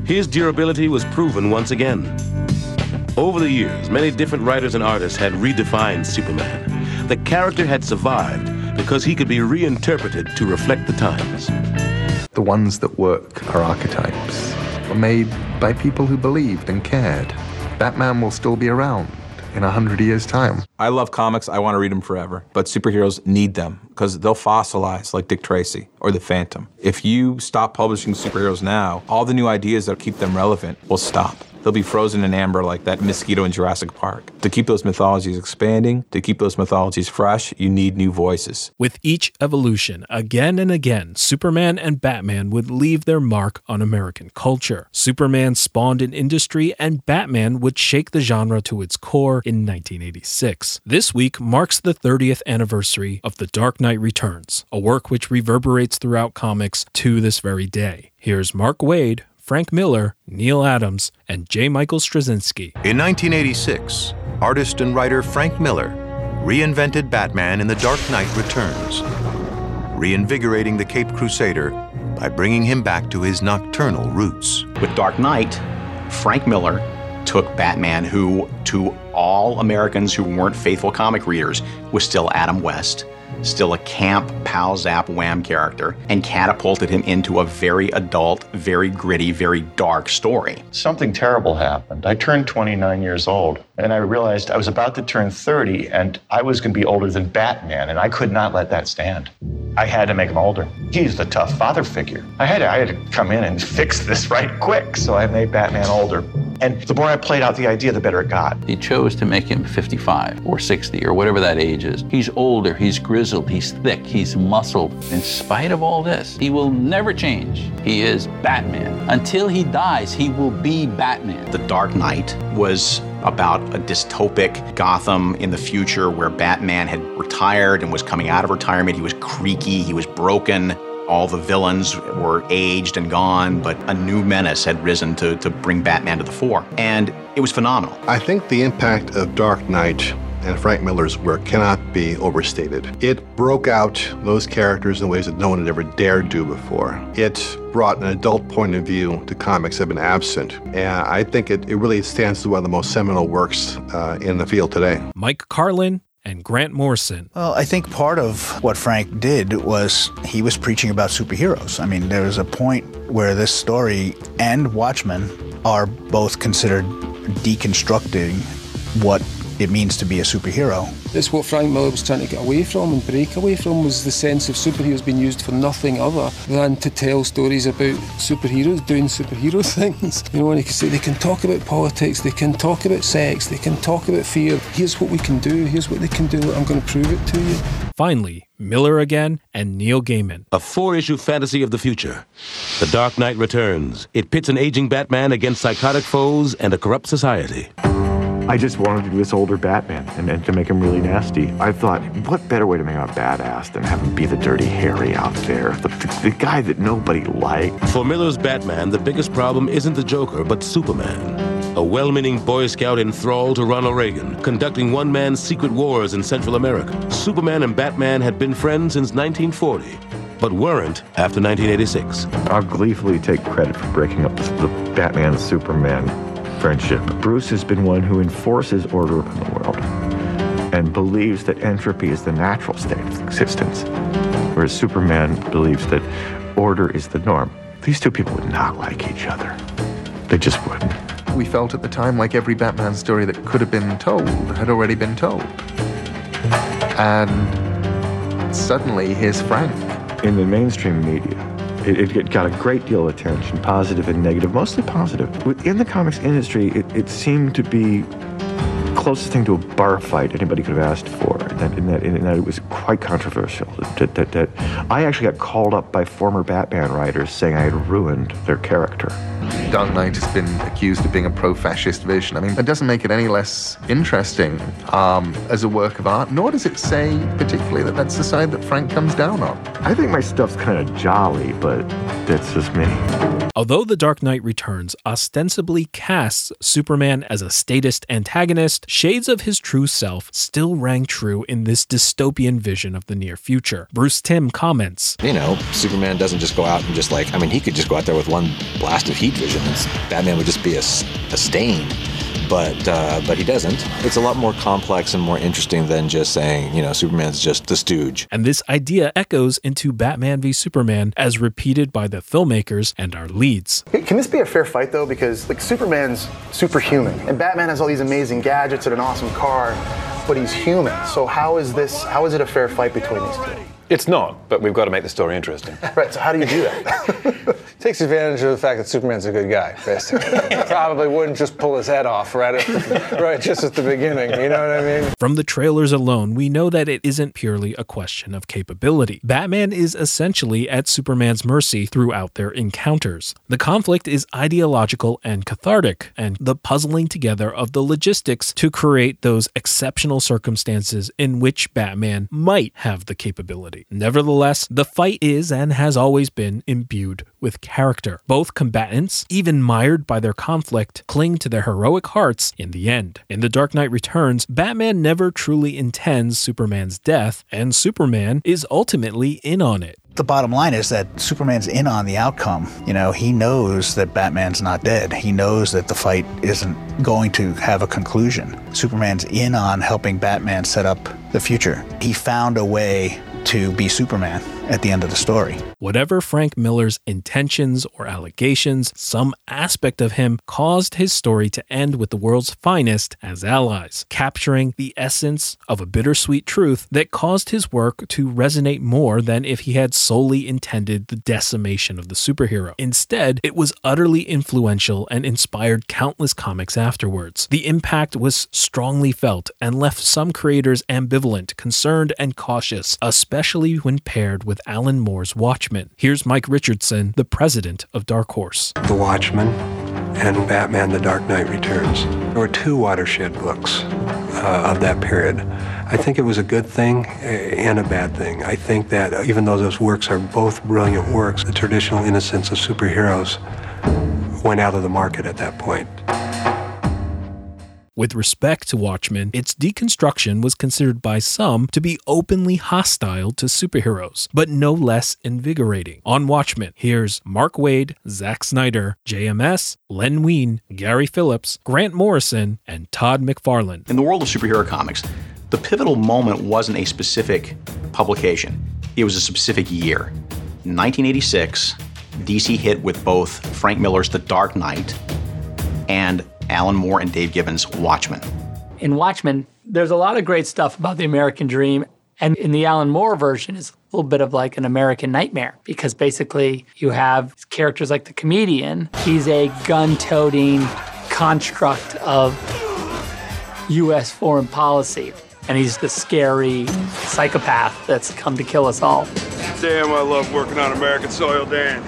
his durability was proven once again. Over the years, many different writers and artists had redefined Superman. The character had survived because he could be reinterpreted to reflect the times. The ones that work are archetypes, were made by people who believed and cared. Batman will still be around in a hundred years' time. I love comics. I want to read them forever. But superheroes need them because they'll fossilize like Dick Tracy or the Phantom. If you stop publishing superheroes now, all the new ideas that keep them relevant will stop. They'll be frozen in amber like that mosquito in Jurassic Park. To keep those mythologies expanding, to keep those mythologies fresh, you need new voices. With each evolution, again and again, Superman and Batman would leave their mark on American culture. Superman spawned an industry, and Batman would shake the genre to its core in 1986. This week marks the 30th anniversary of The Dark Knight Returns, a work which reverberates throughout comics to this very day. Here's Mark Waid, Frank Miller, Neal Adams, and J. Michael Straczynski. In 1986, artist and writer Frank Miller reinvented Batman in The Dark Knight Returns, reinvigorating the Cape Crusader by bringing him back to his nocturnal roots. With Dark Knight, Frank Miller took Batman, who to all Americans who weren't faithful comic readers was still Adam West, still a camp pal zap wham character, and catapulted him into a very adult, very gritty, very dark story. Something terrible happened. I turned 29 years old, and I realized I was about to turn 30, and I was going to be older than Batman, and I could not let that stand. I had to make him older. He's the tough father figure. I had to, I had to come in and fix this right quick, so I made Batman older. And the more I played out the idea, the better it got. He chose to make him 55 or 60 or whatever that age is. He's older, he's grizzled, he's thick, he's muscled. In spite of all this, he will never change. He is Batman. Until he dies, he will be Batman. The Dark Knight was about a dystopic Gotham in the future where Batman had retired and was coming out of retirement. He was creaky, he was broken. All the villains were aged and gone, but a new menace had risen to, to bring Batman to the fore. And it was phenomenal. I think the impact of Dark Knight and Frank Miller's work cannot be overstated. It broke out those characters in ways that no one had ever dared do before. It brought an adult point of view to comics that have been absent. And I think it, it really stands as one of the most seminal works uh, in the field today. Mike Carlin and Grant Morrison. Well, I think part of what Frank did was he was preaching about superheroes. I mean, there was a point where this story and Watchmen are both considered deconstructing what it means to be a superhero. That's what Frank Miller was trying to get away from and break away from was the sense of superheroes being used for nothing other than to tell stories about superheroes doing superhero things. You know, and he can say they can talk about politics, they can talk about sex, they can talk about fear. Here's what we can do, here's what they can do, I'm going to prove it to you. Finally, Miller again and Neil Gaiman. A four issue fantasy of the future. The Dark Knight returns. It pits an aging Batman against psychotic foes and a corrupt society. I just wanted to do this older Batman and, and, to make him really nasty. I thought, what better way to make him a badass than have him be the dirty Harry out there, the, the, the guy that nobody liked. For Miller's Batman, the biggest problem isn't the Joker, but Superman. A well meaning Boy Scout in thrall to Ronald Reagan, conducting one man's secret wars in Central America. Superman and Batman had been friends since 1940 but weren't after 1986. I'll gleefully take credit for breaking up the Batman Superman friendship. Bruce has been one who enforces order in the world and believes that entropy is the natural state of existence, whereas Superman believes that order is the norm. These two people would not like each other. They just wouldn't. We felt at the time like every Batman story that could have been told had already been told. And suddenly, here's Frank. In the mainstream media, it, it, got a great deal of attention, positive and negative, mostly positive. Within the comics industry, it, it seemed to be closest thing to a bar fight anybody could have asked for. That, in, that, in that it was quite controversial. That, that, that I actually got called up by former Batman writers saying I had ruined their character. Dark Knight has been accused of being a pro-fascist vision. I mean, that doesn't make it any less interesting um, as a work of art, nor does it say particularly that that's the side that Frank comes down on. I think my stuff's kind of jolly, but that's just me. Although The Dark Knight Returns ostensibly casts Superman as a statist antagonist, shades of his true self still rang true in this dystopian vision of the near future. Bruce Timm comments You know, Superman doesn't just go out and just like, I mean, he could just go out there with one blast of heat vision Batman would just be a, a stain but uh, but he doesn't. It's a lot more complex and more interesting than just saying, you know, Superman's just the stooge. And this idea echoes into Batman v Superman as repeated by the filmmakers and our leads. Can this be a fair fight though? Because like Superman's superhuman, and Batman has all these amazing gadgets and an awesome car, but he's human. So how is this? How is it a fair fight between these two? It's not, but we've got to make the story interesting. right, so how do you do that? Takes advantage of the fact that Superman's a good guy, basically. Probably wouldn't just pull his head off right, at, right just at the beginning, you know what I mean? From the trailers alone, we know that it isn't purely a question of capability. Batman is essentially at Superman's mercy throughout their encounters. The conflict is ideological and cathartic, and the puzzling together of the logistics to create those exceptional circumstances in which Batman might have the capability. Nevertheless, the fight is and has always been imbued with character. Both combatants, even mired by their conflict, cling to their heroic hearts in the end. In The Dark Knight Returns, Batman never truly intends Superman's death, and Superman is ultimately in on it. The bottom line is that Superman's in on the outcome. You know, he knows that Batman's not dead. He knows that the fight isn't going to have a conclusion. Superman's in on helping Batman set up the future. He found a way to be Superman at the end of the story. Whatever Frank Miller's intentions or allegations, some aspect of him caused his story to end with the world's finest as allies, capturing the essence of a bittersweet truth that caused his work to resonate more than if he had solely intended the decimation of the superhero. Instead, it was utterly influential and inspired countless comics afterwards. The impact was strongly felt and left some creators ambivalent, concerned, and cautious, especially when paired with Alan Moore's Watchmen. Here's Mike Richardson, the president of Dark Horse. The Watchmen and Batman The Dark Knight Returns. There were two watershed books uh, of that period. I think it was a good thing and a bad thing. I think that even though those works are both brilliant works, the traditional innocence of superheroes went out of the market at that point. With respect to Watchmen, its deconstruction was considered by some to be openly hostile to superheroes, but no less invigorating. On Watchmen, here's Mark Waid, Zack Snyder, JMS, Len Wein, Gary Phillips, Grant Morrison, and Todd McFarlane. In the world of superhero comics, the pivotal moment wasn't a specific publication, it was a specific year. In 1986, DC hit with both Frank Miller's The Dark Knight and Alan Moore and Dave Gibbons' Watchmen. In Watchmen, there's a lot of great stuff about the American dream. And in the Alan Moore version, it's a little bit of like an American nightmare because basically you have characters like the comedian. He's a gun toting construct of U.S. foreign policy. And he's the scary psychopath that's come to kill us all. Damn, I love working on American soil, Dan.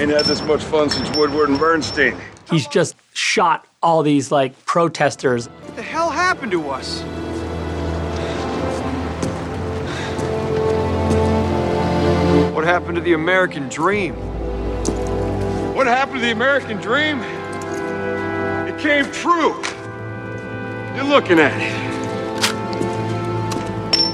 Ain't had this much fun since Woodward and Bernstein. He's just shot all these like protesters. What the hell happened to us? What happened to the American dream? What happened to the American dream? It came true. You're looking at it.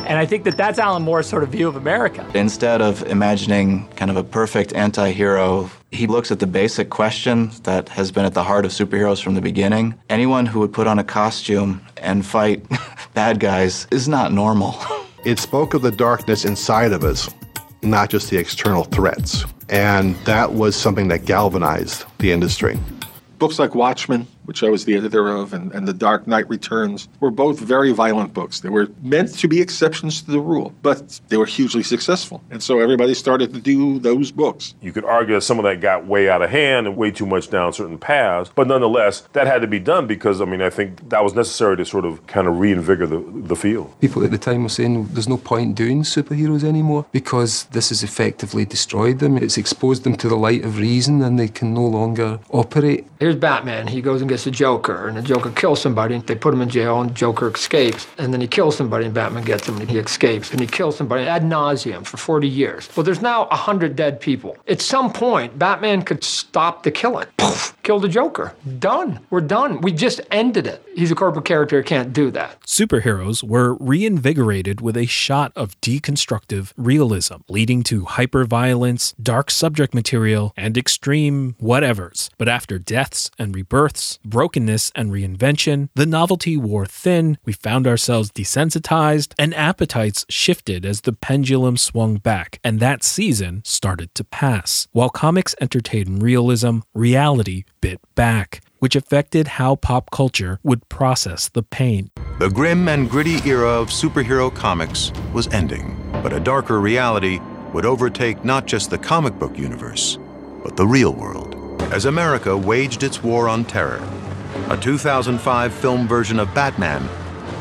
And I think that that's Alan Moore's sort of view of America. Instead of imagining kind of a perfect anti hero, he looks at the basic question that has been at the heart of superheroes from the beginning. Anyone who would put on a costume and fight bad guys is not normal. It spoke of the darkness inside of us, not just the external threats. And that was something that galvanized the industry. Books like Watchmen, which I was the editor of, and, and The Dark Knight Returns, were both very violent books. They were meant to be exceptions to the rule, but they were hugely successful. And so everybody started to do those books. You could argue that some of that got way out of hand and way too much down certain paths, but nonetheless, that had to be done because, I mean, I think that was necessary to sort of kind of reinvigorate the, the field. People at the time were saying there's no point doing superheroes anymore because this has effectively destroyed them. It's exposed them to the light of reason and they can no longer operate. Here's Batman. He goes and gets the Joker, and the Joker kills somebody. and They put him in jail, and Joker escapes. And then he kills somebody, and Batman gets him, and he escapes. And he kills somebody ad nauseum for 40 years. Well, there's now 100 dead people. At some point, Batman could stop the killing. Poof, kill the Joker. Done. We're done. We just ended it. He's a corporate character, can't do that. Superheroes were reinvigorated with a shot of deconstructive realism, leading to hyperviolence, dark subject material, and extreme whatevers. But after deaths and rebirths, brokenness and reinvention, the novelty wore thin, we found ourselves desensitized, and appetites shifted as the pendulum swung back, and that season started to pass. While comics entertained realism, reality bit back which affected how pop culture would process the pain. The grim and gritty era of superhero comics was ending, but a darker reality would overtake not just the comic book universe, but the real world. As America waged its war on terror, a 2005 film version of Batman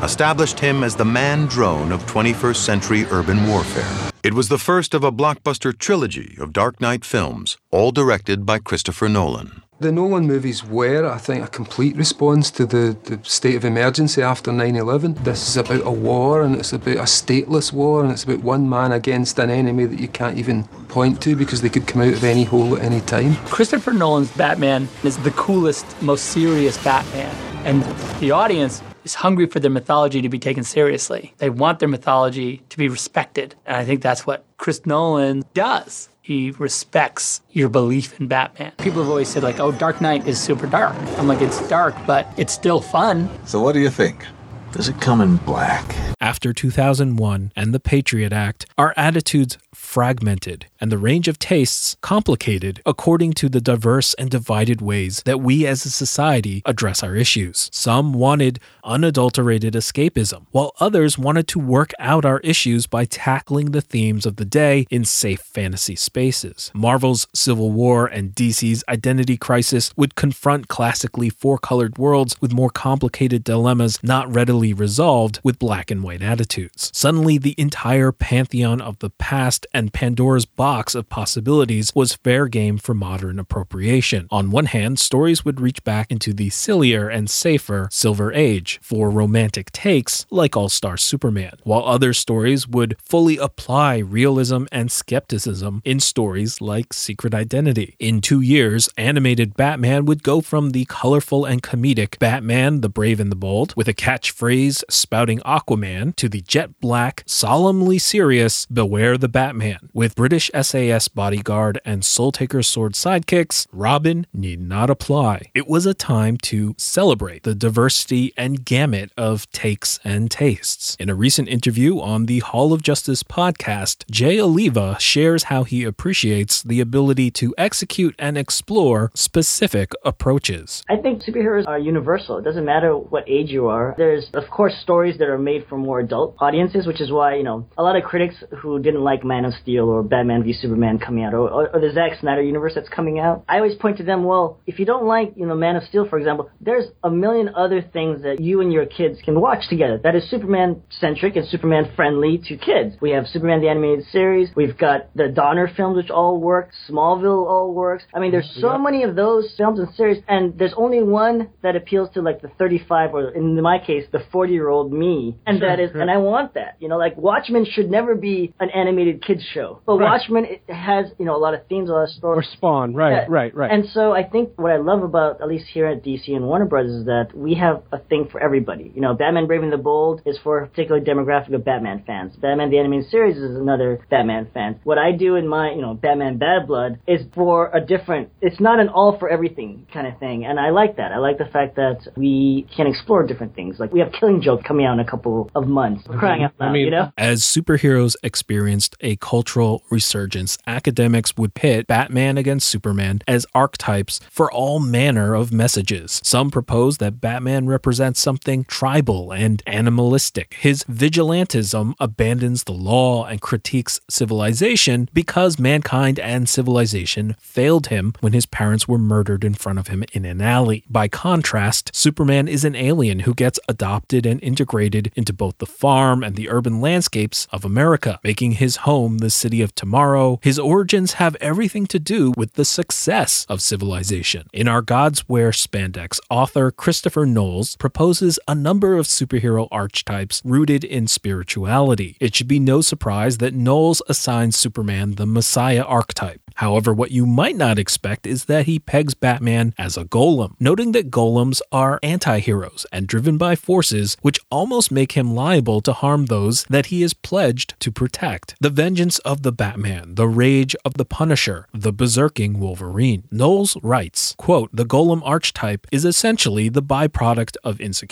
established him as the man drone of 21st century urban warfare. It was the first of a blockbuster trilogy of Dark Knight films, all directed by Christopher Nolan. The Nolan movies were, I think, a complete response to the, the state of emergency after 9 11. This is about a war, and it's about a stateless war, and it's about one man against an enemy that you can't even point to because they could come out of any hole at any time. Christopher Nolan's Batman is the coolest, most serious Batman. And the audience is hungry for their mythology to be taken seriously. They want their mythology to be respected. And I think that's what Chris Nolan does. He respects your belief in Batman. People have always said, like, oh, Dark Knight is super dark. I'm like, it's dark, but it's still fun. So, what do you think? Does it come in black? After 2001 and the Patriot Act, our attitudes fragmented and the range of tastes complicated according to the diverse and divided ways that we as a society address our issues. Some wanted unadulterated escapism, while others wanted to work out our issues by tackling the themes of the day in safe fantasy spaces. Marvel's Civil War and DC's Identity Crisis would confront classically four colored worlds with more complicated dilemmas not readily resolved with black and white attitudes. Suddenly, the entire pantheon of the past and Pandora's box of possibilities was fair game for modern appropriation. On one hand, stories would reach back into the sillier and safer Silver Age for romantic takes like All Star Superman, while other stories would fully apply realism and skepticism in stories like Secret Identity. In two years, animated Batman would go from the colorful and comedic Batman the Brave and the Bold with a catchphrase spouting Aquaman to the jet black, solemnly serious Beware the Batman with British SAS bodyguard and Soul Taker sword sidekicks, Robin need not apply. It was a time to celebrate the diversity and gamut of takes and tastes. In a recent interview on the Hall of Justice podcast, Jay Oliva shares how he appreciates the ability to execute and explore specific approaches. I think superheroes are universal. It doesn't matter what age you are. There's, of course, stories that are made for more adult audiences, which is why, you know, a lot of critics who didn't like Man of Steel or Batman v Superman coming out, or, or, or, the Zack Snyder universe that's coming out, I always point to them. Well, if you don't like, you know, Man of Steel, for example, there's a million other things that you and your kids can watch together. That is Superman centric and Superman friendly to kids. We have Superman the animated series. We've got the Donner films, which all work. Smallville all works. I mean, there's so many of those films and series, and there's only one that appeals to like the 35 or, in my case, the 40 year old me, and Sure, that is, sure. and I want that. You know, like Watchmen should never be an animated kids show, but Right. Watchmen it has you know a lot of themes, a lot of stories. Or Spawn, right, Yeah. right, right. And so I think what I love about at least here at DC and Warner Brothers is that we have a thing for everybody. You know, Batman Brave and the Bold is for a particular demographic of Batman fans. Batman the Animated Series is another Batman fan. What I do in my, you know, Batman Bad Blood is for a different. It's not an all for everything kind of thing, and I like that. I like the fact that we can explore different things. Like we have Killing Joke coming out in a couple of months. Mhm. Crying out loud, you know. As superheroes experienced a cultural resurgence, academics would pit Batman against Superman as archetypes for all manner of messages. Some propose that Batman represents something tribal and animalistic. His vigilantism abandons the law and critiques civilization because mankind and civilization failed him when his parents were murdered in front of him in an alley. By contrast, Superman is an alien who gets adopted and integrated into both the farm and the urban landscapes of America, making his home the city of tomorrow. His origins have everything to do with the success of civilization. In Our Gods Wear Spandex, author Christopher Knowles proposes a number of superhero archetypes rooted in spirituality. It should be no surprise that Knowles assigns Superman the Messiah archetype. However, what you might not expect is that he pegs Batman as a golem, noting that golems are anti heroes and driven by forces which almost make him liable to harm those that he is pledged to protect. The vengeance of the Batman, the rage of the Punisher, the berserking Wolverine. Knowles writes, quote, The golem archetype is essentially the byproduct of insecurity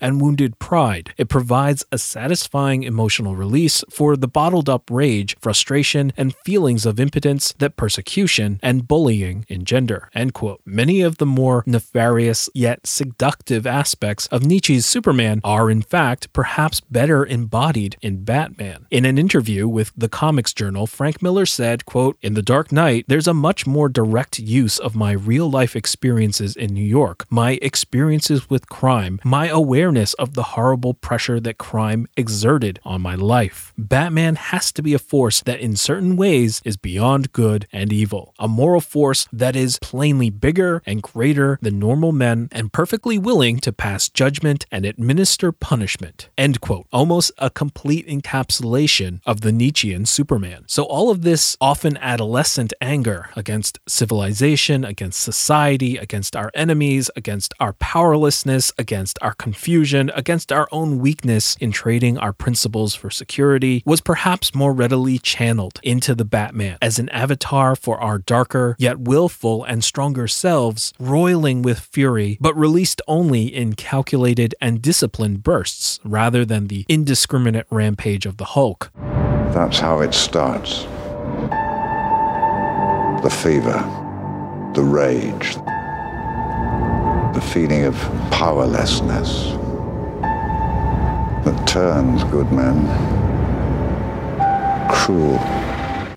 and wounded pride. It provides a satisfying emotional release for the bottled up rage, frustration, and feelings of impotence that persecution and bullying engender. End quote. Many of the more nefarious yet seductive aspects of Nietzsche's Superman are, in fact, perhaps better embodied in Batman. In an interview with the Comics Journal, Frank Miller said, quote, In The Dark Knight, there's a much more direct use of my real life experiences in New York, my experiences with crime, my awareness of the horrible pressure that crime exerted on my life. Batman has to be a force that in certain ways is beyond good and evil, a moral force that is plainly bigger and greater than normal men and perfectly willing to pass judgment and administer punishment. End quote. Almost a complete encapsulation of the Nietzschean Superman. So all of this often adolescent anger against civilization, against society, against our enemies, against our powerlessness, against our confusion, against our own weakness in trading our principles for security was perhaps more readily channeled into the Batman as an avatar for our darker yet willful and stronger selves, roiling with fury, but released only in calculated and disciplined bursts rather than the indiscriminate rampage of the Hulk. That's how it starts. The fever, the rage, the feeling of powerlessness that turns good men cruel.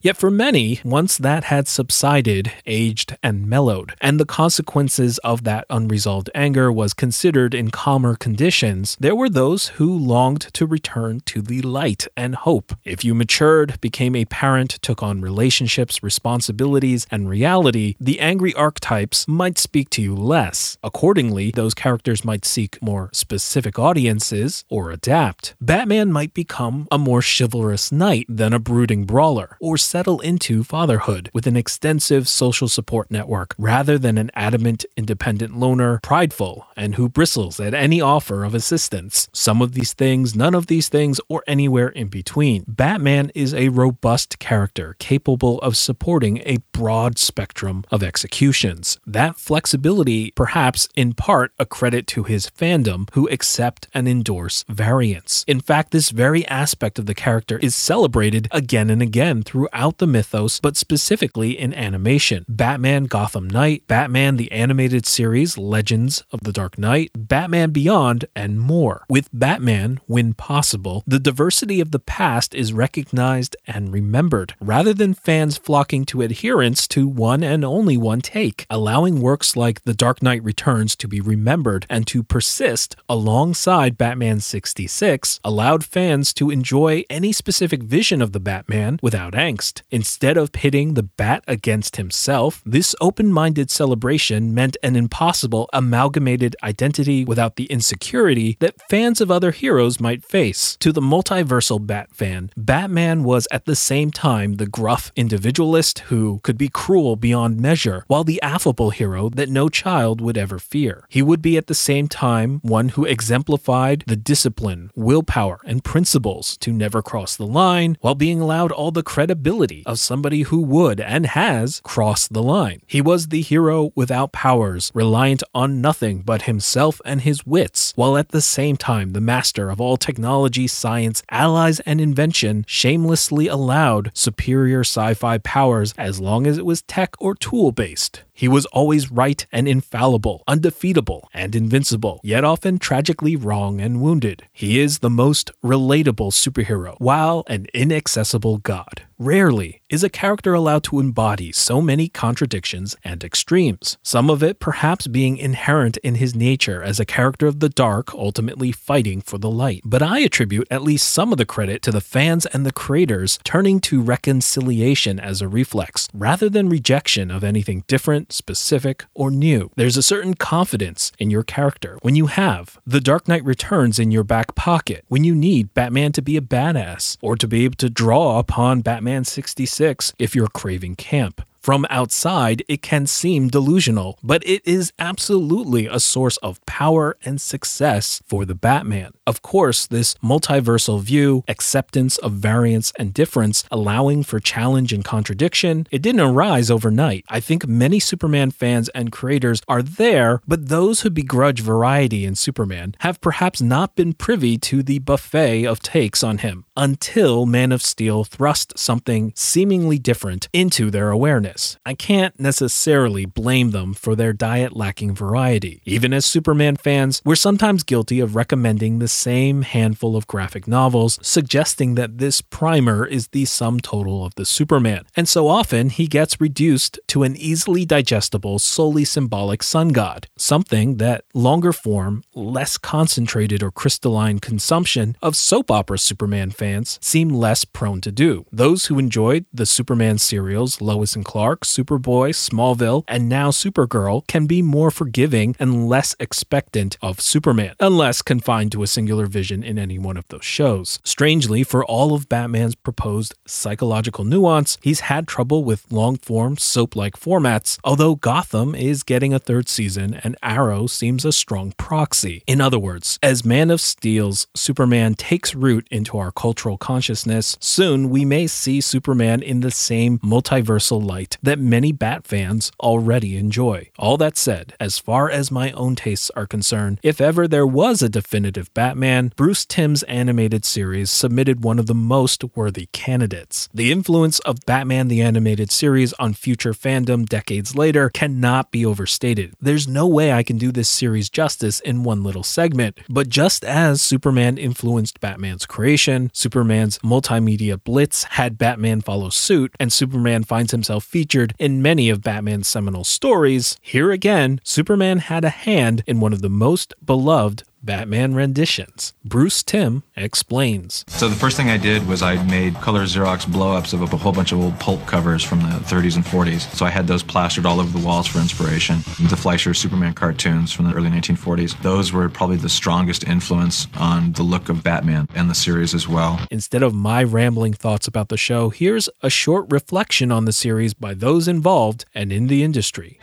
Yet for many, once that had subsided, aged, and mellowed, and the consequences of that unresolved anger was considered in calmer conditions, there were those who longed to return to the light and hope. If you matured, became a parent, took on relationships, responsibilities, and reality, the angry archetypes might speak to you less. Accordingly, those characters might seek more specific audiences or adapt. Batman might become a more chivalrous knight than a brooding brawler, or settle into fatherhood with an extensive social support network rather than an adamant independent loner, prideful, and who bristles at any offer of assistance. Some of these things, none of these things, or anywhere in between. Batman is a robust character capable of supporting a broad spectrum of executions. That flexibility, perhaps in part a credit to his fandom who accept and endorse variants. In fact, this very aspect of the character is celebrated again and again throughout the mythos, but specifically in animation. Batman Gotham Knight, Batman the animated series Legends of the Dark Knight, Batman Beyond, and more. With Batman, when possible, the diversity of the past is recognized and remembered, rather than fans flocking to adherence to one and only one take, allowing works like The Dark Knight Returns to be remembered and to persist alongside Batman 66 allowed fans to enjoy any specific vision of the Batman without angst. Instead of pitting the Bat against himself, this open minded celebration meant an impossible amalgamated identity without the insecurity that fans of other heroes might face. To the multiversal Bat fan, Batman was at the same time the gruff individualist who could be cruel beyond measure, while the affable hero that no child would ever fear. He would be at the same time one who exemplified the discipline, willpower, and principles to never cross the line, while being allowed all the credibility of somebody who would and has crossed the line. He was the hero without powers, reliant on nothing but himself and his wits, while at the same time the master of all technology, science, allies, and invention shamelessly allowed superior sci fi powers as long as it was tech or tool based. He was always right and infallible, undefeatable and invincible, yet often tragically wrong and wounded. He is the most relatable superhero, while an inaccessible god. Rarely is a character allowed to embody so many contradictions and extremes, some of it perhaps being inherent in his nature as a character of the dark ultimately fighting for the light. But I attribute at least some of the credit to the fans and the creators turning to reconciliation as a reflex, rather than rejection of anything different, specific, or new. There's a certain confidence in your character when you have The Dark Knight Returns in your back pocket, when you need Batman to be a badass, or to be able to draw upon Batman 66 if you're craving camp. From outside, it can seem delusional, but it is absolutely a source of power and success for the Batman. Of course, this multiversal view, acceptance of variance and difference, allowing for challenge and contradiction, it didn't arise overnight. I think many Superman fans and creators are there, but those who begrudge variety in Superman have perhaps not been privy to the buffet of takes on him until Man of Steel thrust something seemingly different into their awareness. I can't necessarily blame them for their diet lacking variety. Even as Superman fans, we're sometimes guilty of recommending the same handful of graphic novels, suggesting that this primer is the sum total of the Superman. And so often he gets reduced to an easily digestible, solely symbolic sun god, something that longer form, less concentrated or crystalline consumption of soap opera Superman fans seem less prone to do. Those who enjoyed the Superman serials, Lois and Clark, Clark, Superboy, Smallville, and now Supergirl can be more forgiving and less expectant of Superman, unless confined to a singular vision in any one of those shows. Strangely, for all of Batman's proposed psychological nuance, he's had trouble with long form, soap like formats, although Gotham is getting a third season and Arrow seems a strong proxy. In other words, as Man of Steel's Superman takes root into our cultural consciousness, soon we may see Superman in the same multiversal light that many Bat fans already enjoy. All that said, as far as my own tastes are concerned, if ever there was a definitive Batman, Bruce Timm's animated series submitted one of the most worthy candidates. The influence of Batman the Animated Series on future fandom decades later cannot be overstated. There's no way I can do this series justice in one little segment, but just as Superman influenced Batman's creation, Superman's multimedia blitz had Batman follow suit, and Superman finds himself featured in many of Batman's seminal stories, here again, Superman had a hand in one of the most beloved Batman renditions. Bruce Timm explains. So the first thing I did was I made color Xerox blowups of a whole bunch of old pulp covers from the 30s and 40s. So I had those plastered all over the walls for inspiration. The Fleischer Superman cartoons from the early 1940s. Those were probably the strongest influence on the look of Batman and the series as well. Instead of my rambling thoughts about the show, here's a short reflection on the series by those involved and in the industry.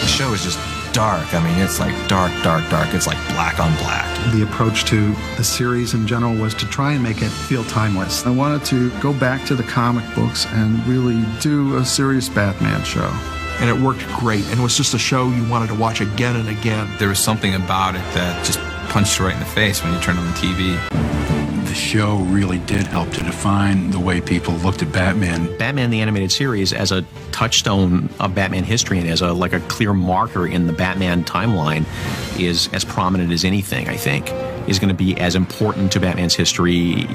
The show is just dark. I mean, it's like dark, dark, dark. It's like black on black. The approach to the series in general was to try and make it feel timeless. I wanted to go back to the comic books and really do a serious Batman show. And it worked great. And it was just a show you wanted to watch again and again. There was something about it that just punched you right in the face when you turned on the TV the show really did help to define the way people looked at Batman. Batman the animated series as a touchstone of Batman history and as a like a clear marker in the Batman timeline is as prominent as anything, I think. Is going to be as important to Batman's history,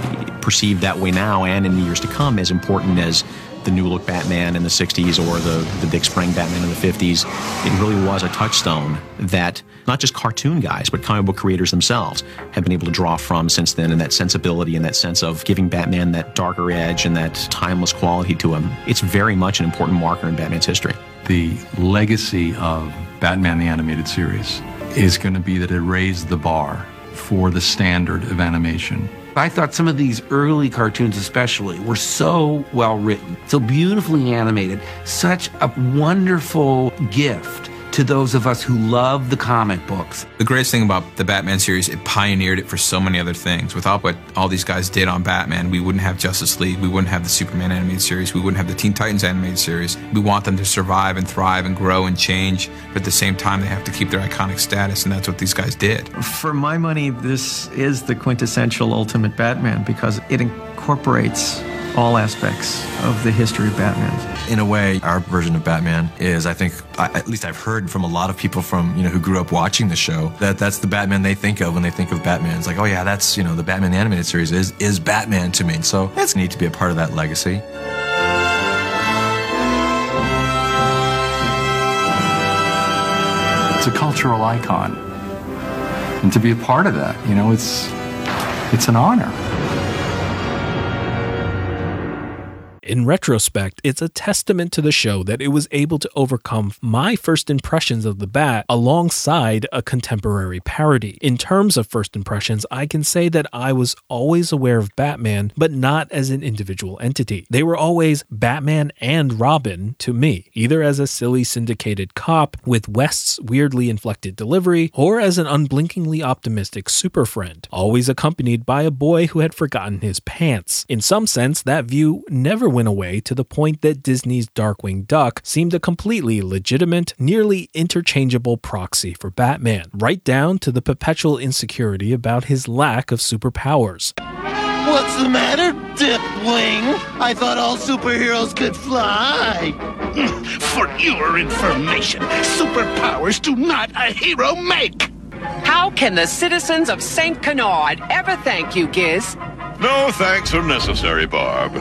perceived that way now and in the years to come, as important as the new look Batman in the 60s or the, the Dick Sprang Batman in the 50s. It really was a touchstone that not just cartoon guys, but comic book creators themselves have been able to draw from since then, and that sensibility and that sense of giving Batman that darker edge and that timeless quality to him. It's very much an important marker in Batman's history. The legacy of Batman the Animated Series is going to be that it raised the bar for the standard of animation. I thought some of these early cartoons, especially, were so well written, so beautifully animated, such a wonderful gift to those of us who love the comic books. The greatest thing about the Batman series, it pioneered it for so many other things. Without what all these guys did on Batman, we wouldn't have Justice League, we wouldn't have the Superman animated series, we wouldn't have the Teen Titans animated series. We want them to survive and thrive and grow and change, but at the same time, they have to keep their iconic status, and that's what these guys did. For my money, this is the quintessential Ultimate Batman because it incorporates all aspects of the history of Batman. In a way, our version of Batman is, I think, I, at least I've heard from a lot of people from you know who grew up watching the show that that's the Batman they think of when they think of Batman. It's like, oh yeah, that's you know the Batman the animated series is is Batman to me. So it's neat to be a part of that legacy. It's a cultural icon, and to be a part of that, you know, it's it's an honor. In retrospect, it's a testament to the show that it was able to overcome my first impressions of the Bat alongside a contemporary parody. In terms of first impressions, I can say that I was always aware of Batman, but not as an individual entity. They were always Batman and Robin to me, either as a silly syndicated cop with West's weirdly inflected delivery, or as an unblinkingly optimistic super friend, always accompanied by a boy who had forgotten his pants. In some sense, that view never went away to the point that Disney's Darkwing Duck seemed a completely legitimate, nearly interchangeable proxy for Batman, right down to the perpetual insecurity about his lack of superpowers. What's the matter, Dipwing? I thought all superheroes could fly. For your information, superpowers do not a hero make. How can the citizens of St. Canard ever thank you, Giz? No thanks are necessary, Barb.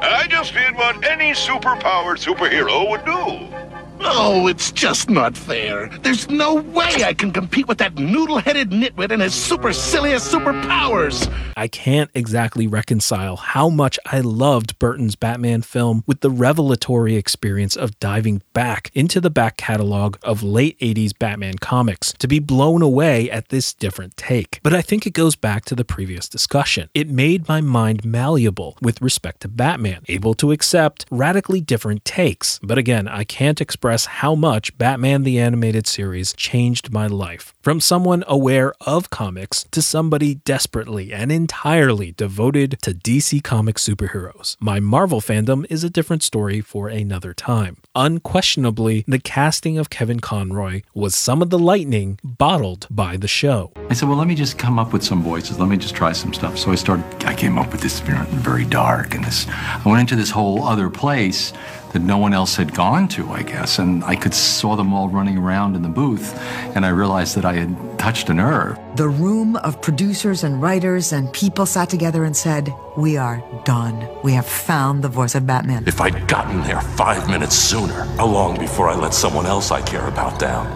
I just did what any superpowered superhero would do. Oh, it's just not fair. There's no way I can compete with that noodle-headed nitwit and his supercilious superpowers. I can't exactly reconcile how much I loved Burton's Batman film with the revelatory experience of diving back into the back catalog of late 80s Batman comics to be blown away at this different take. But I think it goes back to the previous discussion. It made my mind malleable with respect to Batman, able to accept radically different takes. But again, I can't express how much Batman the Animated Series changed my life. From someone aware of comics to somebody desperately and entirely devoted to DC comic superheroes. My Marvel fandom is a different story for another time. Unquestionably, the casting of Kevin Conroy was some of the lightning bottled by the show. I said, well, let me just come up with some voices. Let me just try some stuff. So I started, I came up with this very dark and this, I went into this whole other place that no one else had gone to, I guess. And I could saw them all running around in the booth, and I realized that I had touched a nerve. The room of producers and writers and people sat together and said, We are done. We have found the voice of Batman. If I'd gotten there five minutes sooner, along before I let someone else I care about down,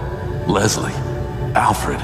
Leslie, Alfred,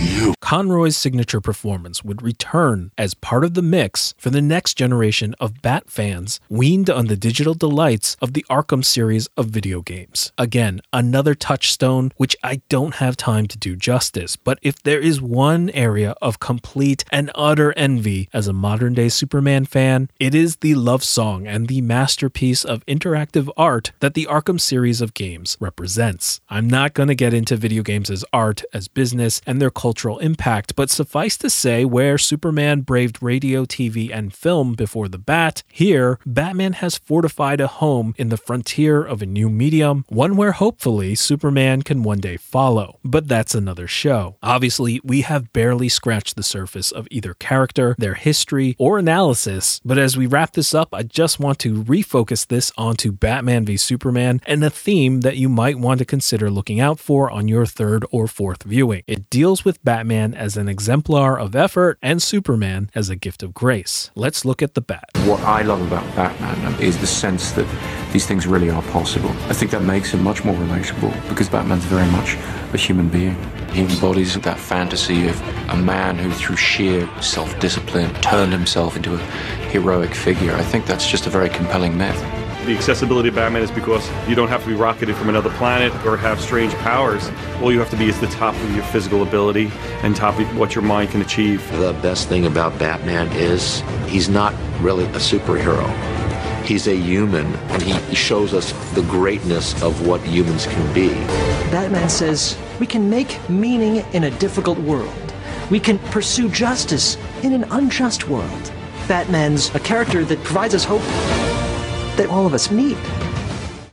you. Conroy's signature performance would return as part of the mix for the next generation of Bat fans weaned on the digital delights of the Arkham series of video games. Again, another touchstone which I don't have time to do justice, but if there is one area of complete and utter envy as a modern day Superman fan, it is the love song and the masterpiece of interactive art that the Arkham series of games represents. I'm not going to get into video games as art, as business, and their cultural impact, but suffice to say, where Superman braved radio, TV, and film before the bat, here, Batman has fortified a home in the frontier of a new medium, one where hopefully Superman can one day follow. But that's another show. Obviously, we have barely scratched the surface of either character, their history, or analysis, but as we wrap this up, I just want to refocus this onto Batman v Superman and a theme that you might want to consider looking out for on your third or fourth viewing. It deals with Batman as an exemplar of effort and Superman as a gift of grace. Let's look at the Bat. What I love about Batman is the sense that these things really are possible. I think that makes him much more relatable because Batman's very much a human being. He embodies that fantasy of a man who, through sheer self discipline, turned himself into a heroic figure. I think that's just a very compelling myth. The accessibility of Batman is because you don't have to be rocketed from another planet or have strange powers. All you have to be is the top of your physical ability and top of what your mind can achieve. The best thing about Batman is he's not really a superhero. He's a human, and he shows us the greatness of what humans can be. Batman says we can make meaning in a difficult world. We can pursue justice in an unjust world. Batman's a character that provides us hope that all of us need.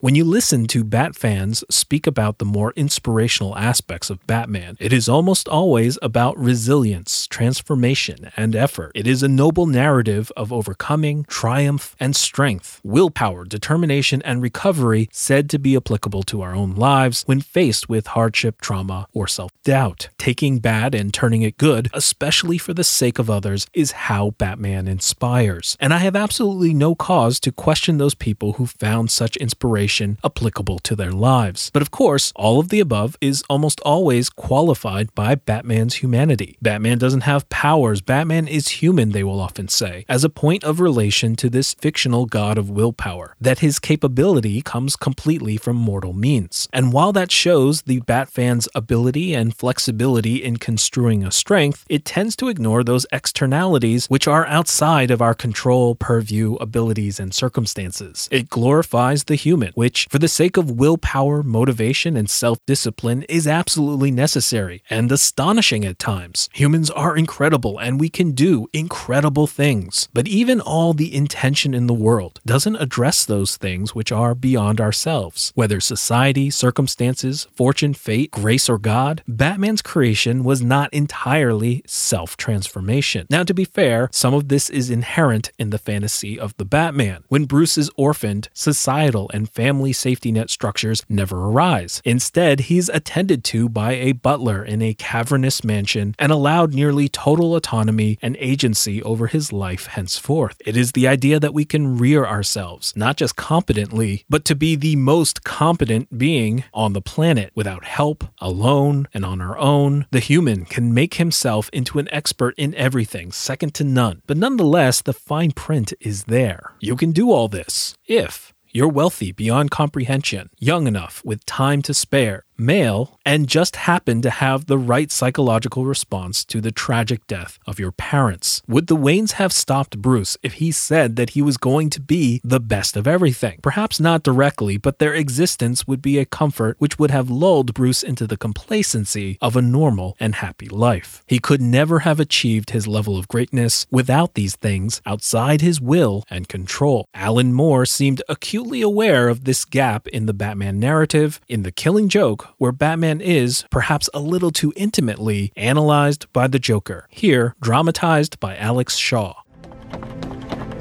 When you listen to Bat fans speak about the more inspirational aspects of Batman, it is almost always about resilience, transformation, and effort. It is a noble narrative of overcoming, triumph, and strength, willpower, determination, and recovery said to be applicable to our own lives when faced with hardship, trauma, or self doubt. Taking bad and turning it good, especially for the sake of others, is how Batman inspires. And I have absolutely no cause to question those people who found such inspiration applicable to their lives. But of course, all of the above is almost always qualified by Batman's humanity. Batman doesn't have powers, Batman is human, they will often say, as a point of relation to this fictional god of willpower, that his capability comes completely from mortal means. And while that shows the Batfan's ability and flexibility in construing a strength, it tends to ignore those externalities which are outside of our control, purview, abilities, and circumstances. It glorifies the human, which, for the sake of willpower, motivation, and self discipline, is absolutely necessary and astonishing at times. Humans are incredible and we can do incredible things. But even all the intention in the world doesn't address those things which are beyond ourselves. Whether society, circumstances, fortune, fate, grace, or God, Batman's creation was not entirely self transformation. Now, to be fair, some of this is inherent in the fantasy of the Batman. When Bruce is orphaned, societal and family family safety net structures never arise. Instead, he's attended to by a butler in a cavernous mansion and allowed nearly total autonomy and agency over his life henceforth. It is the idea that we can rear ourselves, not just competently, but to be the most competent being on the planet without help, alone, and on our own. The human can make himself into an expert in everything, second to none. But nonetheless, the fine print is there. You can do all this if you're wealthy beyond comprehension, young enough with time to spare, male, and just happen to have the right psychological response to the tragic death of your parents. Would the Waynes have stopped Bruce if he said that he was going to be the best of everything? Perhaps not directly, but their existence would be a comfort which would have lulled Bruce into the complacency of a normal and happy life. He could never have achieved his level of greatness without these things outside his will and control. Alan Moore seemed acutely aware of this gap in the Batman narrative. In The Killing Joke, where Batman is, perhaps a little too intimately, analyzed by the Joker, here dramatized by Alex Shaw.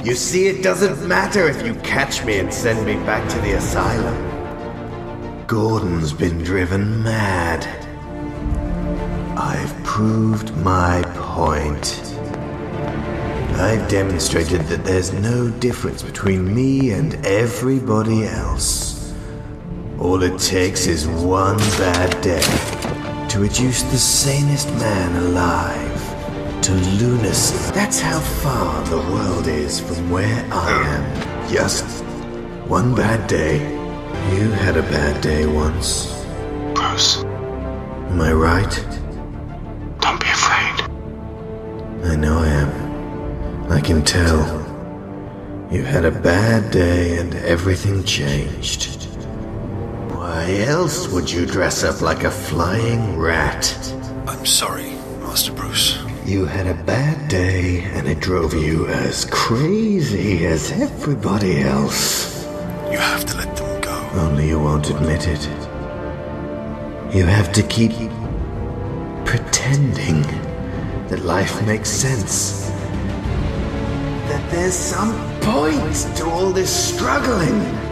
You see, it doesn't matter if you catch me and send me back to the asylum. Gordon's been driven mad. I've proved my point. I've demonstrated that there's no difference between me and everybody else. All it takes is one bad day to reduce the sanest man alive to lunacy. That's how far the world is from where I am. Just one bad day. You had a bad day once. Bruce. Am I right? Don't be afraid. I know I am. I can tell. You had a bad day and everything changed. Why else would you dress up like a flying rat? I'm sorry, Master Bruce. You had a bad day and it drove you as crazy as everybody else. You have to let them go. Only you won't admit it. You have to keep pretending that life makes sense. That there's some point to all this struggling.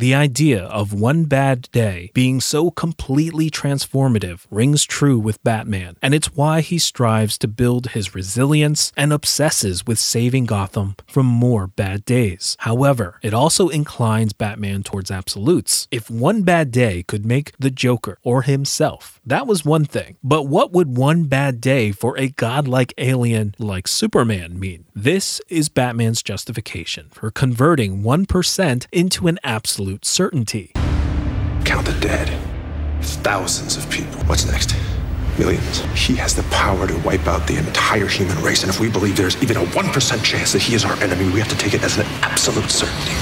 The idea of one bad day being so completely transformative rings true with Batman, and it's why he strives to build his resilience and obsesses with saving Gotham from more bad days. However, it also inclines Batman towards absolutes. If one bad day could make the Joker or himself, that was one thing. But what would one bad day for a godlike alien like Superman mean? This is Batman's justification for converting 1% into an absolute certainty. Count the dead. Thousands of people. What's next? Millions. He has the power to wipe out the entire human race, and if we believe there's even a 1% chance that he is our enemy, we have to take it as an absolute certainty.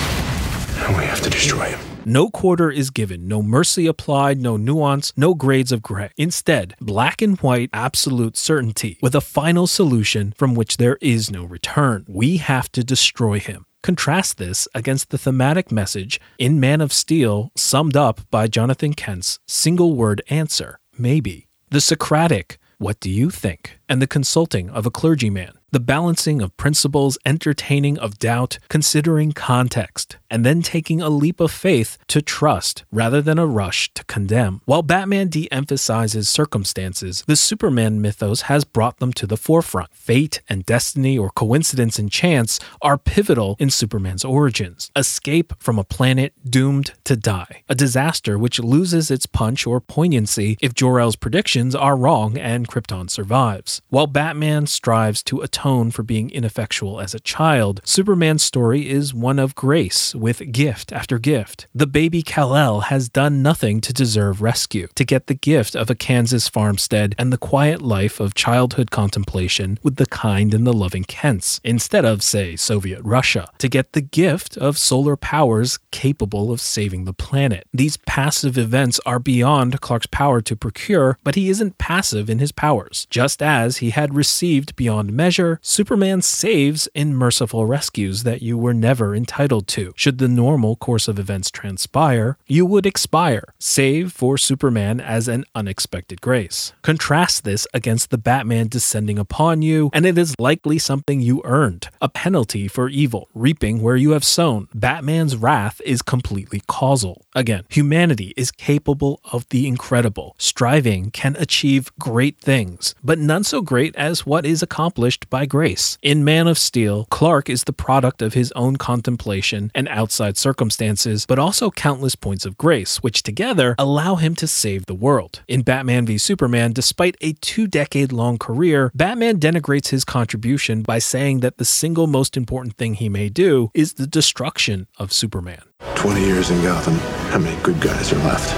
And we have to destroy him. No quarter is given, no mercy applied, no nuance, no grades of gray. Instead, black and white absolute certainty with a final solution from which there is no return. We have to destroy him. Contrast this against the thematic message in Man of Steel, summed up by Jonathan Kent's single word answer maybe. The Socratic, what do you think? And the consulting of a clergyman. The balancing of principles, entertaining of doubt, considering context, and then taking a leap of faith to trust rather than a rush to condemn. While Batman de emphasizes circumstances, the Superman mythos has brought them to the forefront. Fate and destiny, or coincidence and chance, are pivotal in Superman's origins. Escape from a planet doomed to die, a disaster which loses its punch or poignancy if Jor-El's predictions are wrong and Krypton survives. While Batman strives to atone for being ineffectual as a child, Superman's story is one of grace with gift after gift. The baby Kal-El has done nothing to deserve rescue. To get the gift of a Kansas farmstead and the quiet life of childhood contemplation with the kind and the loving Kents, instead of, say, Soviet Russia. To get the gift of solar powers capable of saving the planet. These passive events are beyond Clark's power to procure, but he isn't passive in his powers. Just as he had received beyond measure, Superman saves in merciful rescues that you were never entitled to. Should the normal course of events transpire, you would expire, save for Superman as an unexpected grace. Contrast this against the Batman descending upon you, and it is likely something you earned a penalty for evil, reaping where you have sown. Batman's wrath is completely causal. Again, humanity is capable of the incredible. Striving can achieve great things, but none so great as what is accomplished by grace. In Man of Steel, Clark is the product of his own contemplation and outside circumstances, but also countless points of grace, which together allow him to save the world. In Batman v Superman, despite a two decade long career, Batman denigrates his contribution by saying that the single most important thing he may do is the destruction of Superman. 20 years in Gotham, how many good guys are left?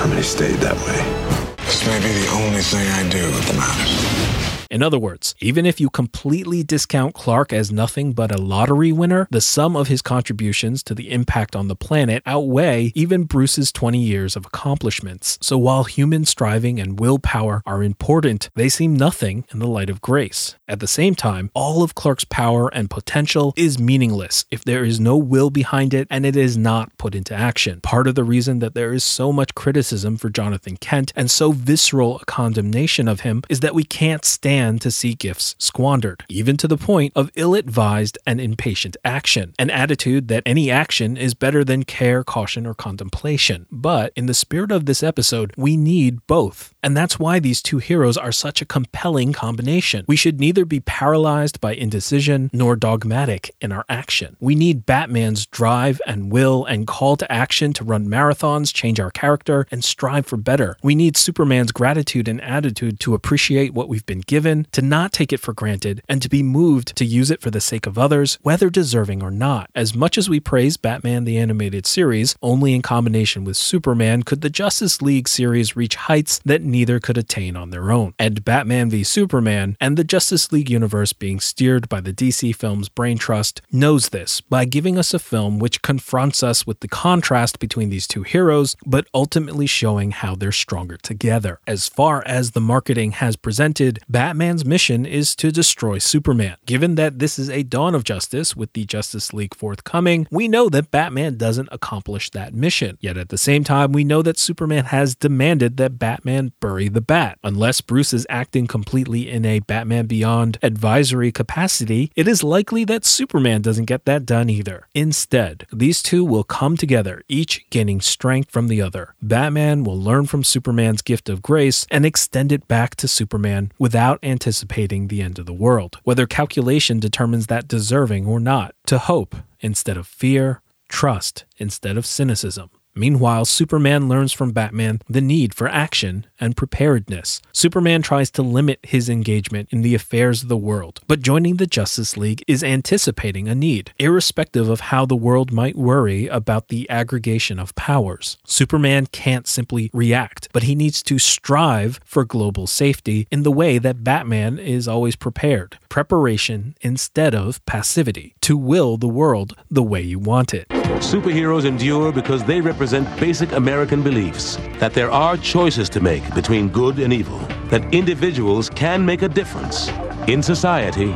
How many stayed that way? This may be the only thing I do that matters. In other words, even if you completely discount Clark as nothing but a lottery winner, the sum of his contributions to the impact on the planet outweigh even Bruce's 20 years of accomplishments. So while human striving and willpower are important, they seem nothing in the light of grace. At the same time, all of Clark's power and potential is meaningless if there is no will behind it and it is not put into action. Part of the reason that there is so much criticism for Jonathan Kent and so visceral a condemnation of him is that we can't stand to see gifts squandered, even to the point of ill advised and impatient action, an attitude that any action is better than care, caution, or contemplation. But in the spirit of this episode, we need both. And that's why these two heroes are such a compelling combination. We should neither be paralyzed by indecision nor dogmatic in our action. We need Batman's drive and will and call to action to run marathons, change our character, and strive for better. We need Superman's gratitude and attitude to appreciate what we've been given, to not take it for granted, and to be moved to use it for the sake of others, whether deserving or not. As much as we praise Batman the Animated Series, only in combination with Superman could the Justice League series reach heights that neither could attain on their own. And Batman v Superman and the Justice League universe being steered by the DC Films Brain Trust knows this by giving us a film which confronts us with the contrast between these two heroes, but ultimately showing how they're stronger together. As far as the marketing has presented, Batman's mission is to destroy Superman. Given that this is a dawn of justice with the Justice League forthcoming, we know that Batman doesn't accomplish that mission. Yet at the same time, we know that Superman has demanded that Batman bury the bat. Unless Bruce is acting completely in a Batman Beyond advisory capacity, it is likely that Superman doesn't get that done either. Instead, these two will come together, each gaining strength from the other. Batman will learn from Superman's gift of grace and extend it back to Superman without anticipating the end of the world, whether calculation determines that deserving or not, to hope instead of fear, trust instead of cynicism. Meanwhile, Superman learns from Batman the need for action and preparedness. Superman tries to limit his engagement in the affairs of the world, but joining the Justice League is anticipating a need, irrespective of how the world might worry about the aggregation of powers. Superman can't simply react, but he needs to strive for global safety in the way that Batman is always prepared preparation instead of passivity, to will the world the way you want it. Superheroes endure because they represent basic American beliefs that there are choices to make between good and evil, that individuals can make a difference in society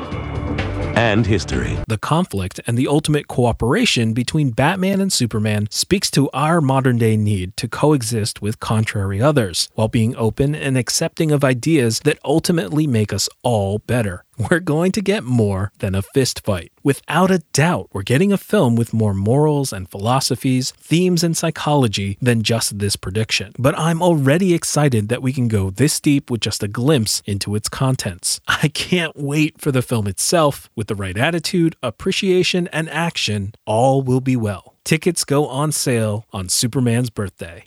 and history. The conflict and the ultimate cooperation between Batman and Superman speaks to our modern day need to coexist with contrary others, while being open and accepting of ideas that ultimately make us all better. We're going to get more than a fist fight. Without a doubt, we're getting a film with more morals and philosophies, themes and psychology than just this prediction. But I'm already excited that we can go this deep with just a glimpse into its contents. I can't wait for the film itself. With the right attitude, appreciation, and action, all will be well. Tickets go on sale on Superman's birthday.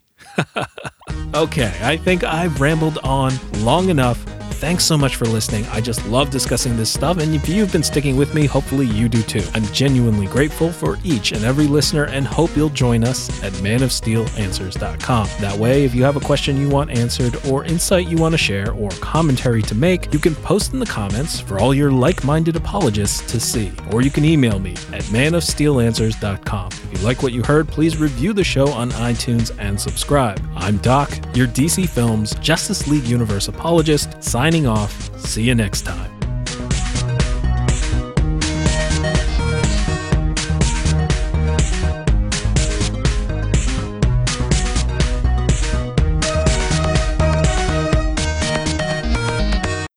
okay, I think I've rambled on long enough. Thanks so much for listening. I just love discussing this stuff, and if you've been sticking with me, hopefully you do too. I'm genuinely grateful for each and every listener and hope you'll join us at manofsteelanswers.com. That way, if you have a question you want answered, or insight you want to share, or commentary to make, you can post in the comments for all your like minded apologists to see. Or you can email me at manofsteelanswers.com. If you like what you heard, please review the show on iTunes and subscribe. I'm Doc, your DC Films Justice League Universe apologist, signing signing off. See you next time.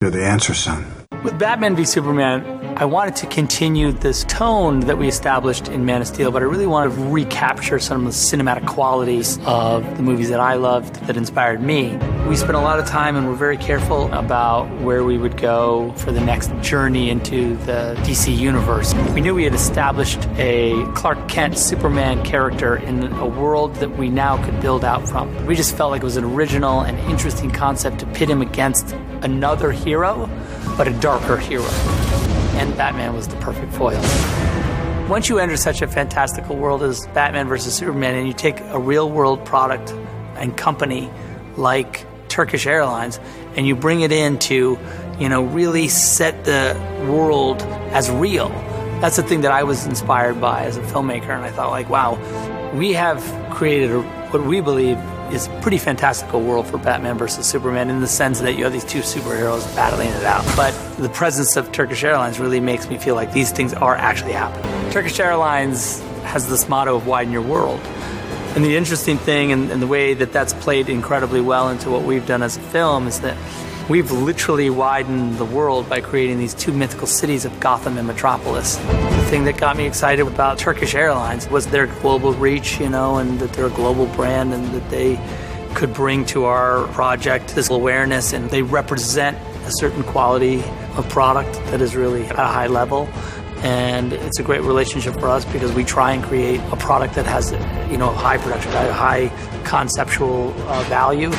You're the answer, son. With Batman v Superman, I wanted to continue this tone that we established in Man of Steel, but I really wanted to recapture some of the cinematic qualities of the movies that I loved that inspired me. We spent a lot of time and were very careful about where we would go for the next journey into the DC universe. We knew we had established a Clark Kent Superman character in a world that we now could build out from. We just felt like it was an original and interesting concept to pit him against another hero, but a darker hero. And Batman was the perfect foil. Once you enter such a fantastical world as Batman versus Superman, and you take a real world product and company like Turkish Airlines, and you bring it in to, you know, really set the world as real. That's the thing that I was inspired by as a filmmaker, and I thought, like, wow, we have created a, what we believe is a pretty fantastical world for Batman versus Superman in the sense that you have these two superheroes battling it out. But the presence of Turkish Airlines really makes me feel like these things are actually happening. Turkish Airlines has this motto of widen your world. And the interesting thing, and, and the way that that's played incredibly well into what we've done as a film, is that we've literally widened the world by creating these two mythical cities of Gotham and Metropolis. The thing that got me excited about Turkish Airlines was their global reach, you know, and that they're a global brand and that they could bring to our project this awareness and they represent a certain quality of product that is really at a high level and it's a great relationship for us because we try and create a product that has you know high production value high conceptual uh, value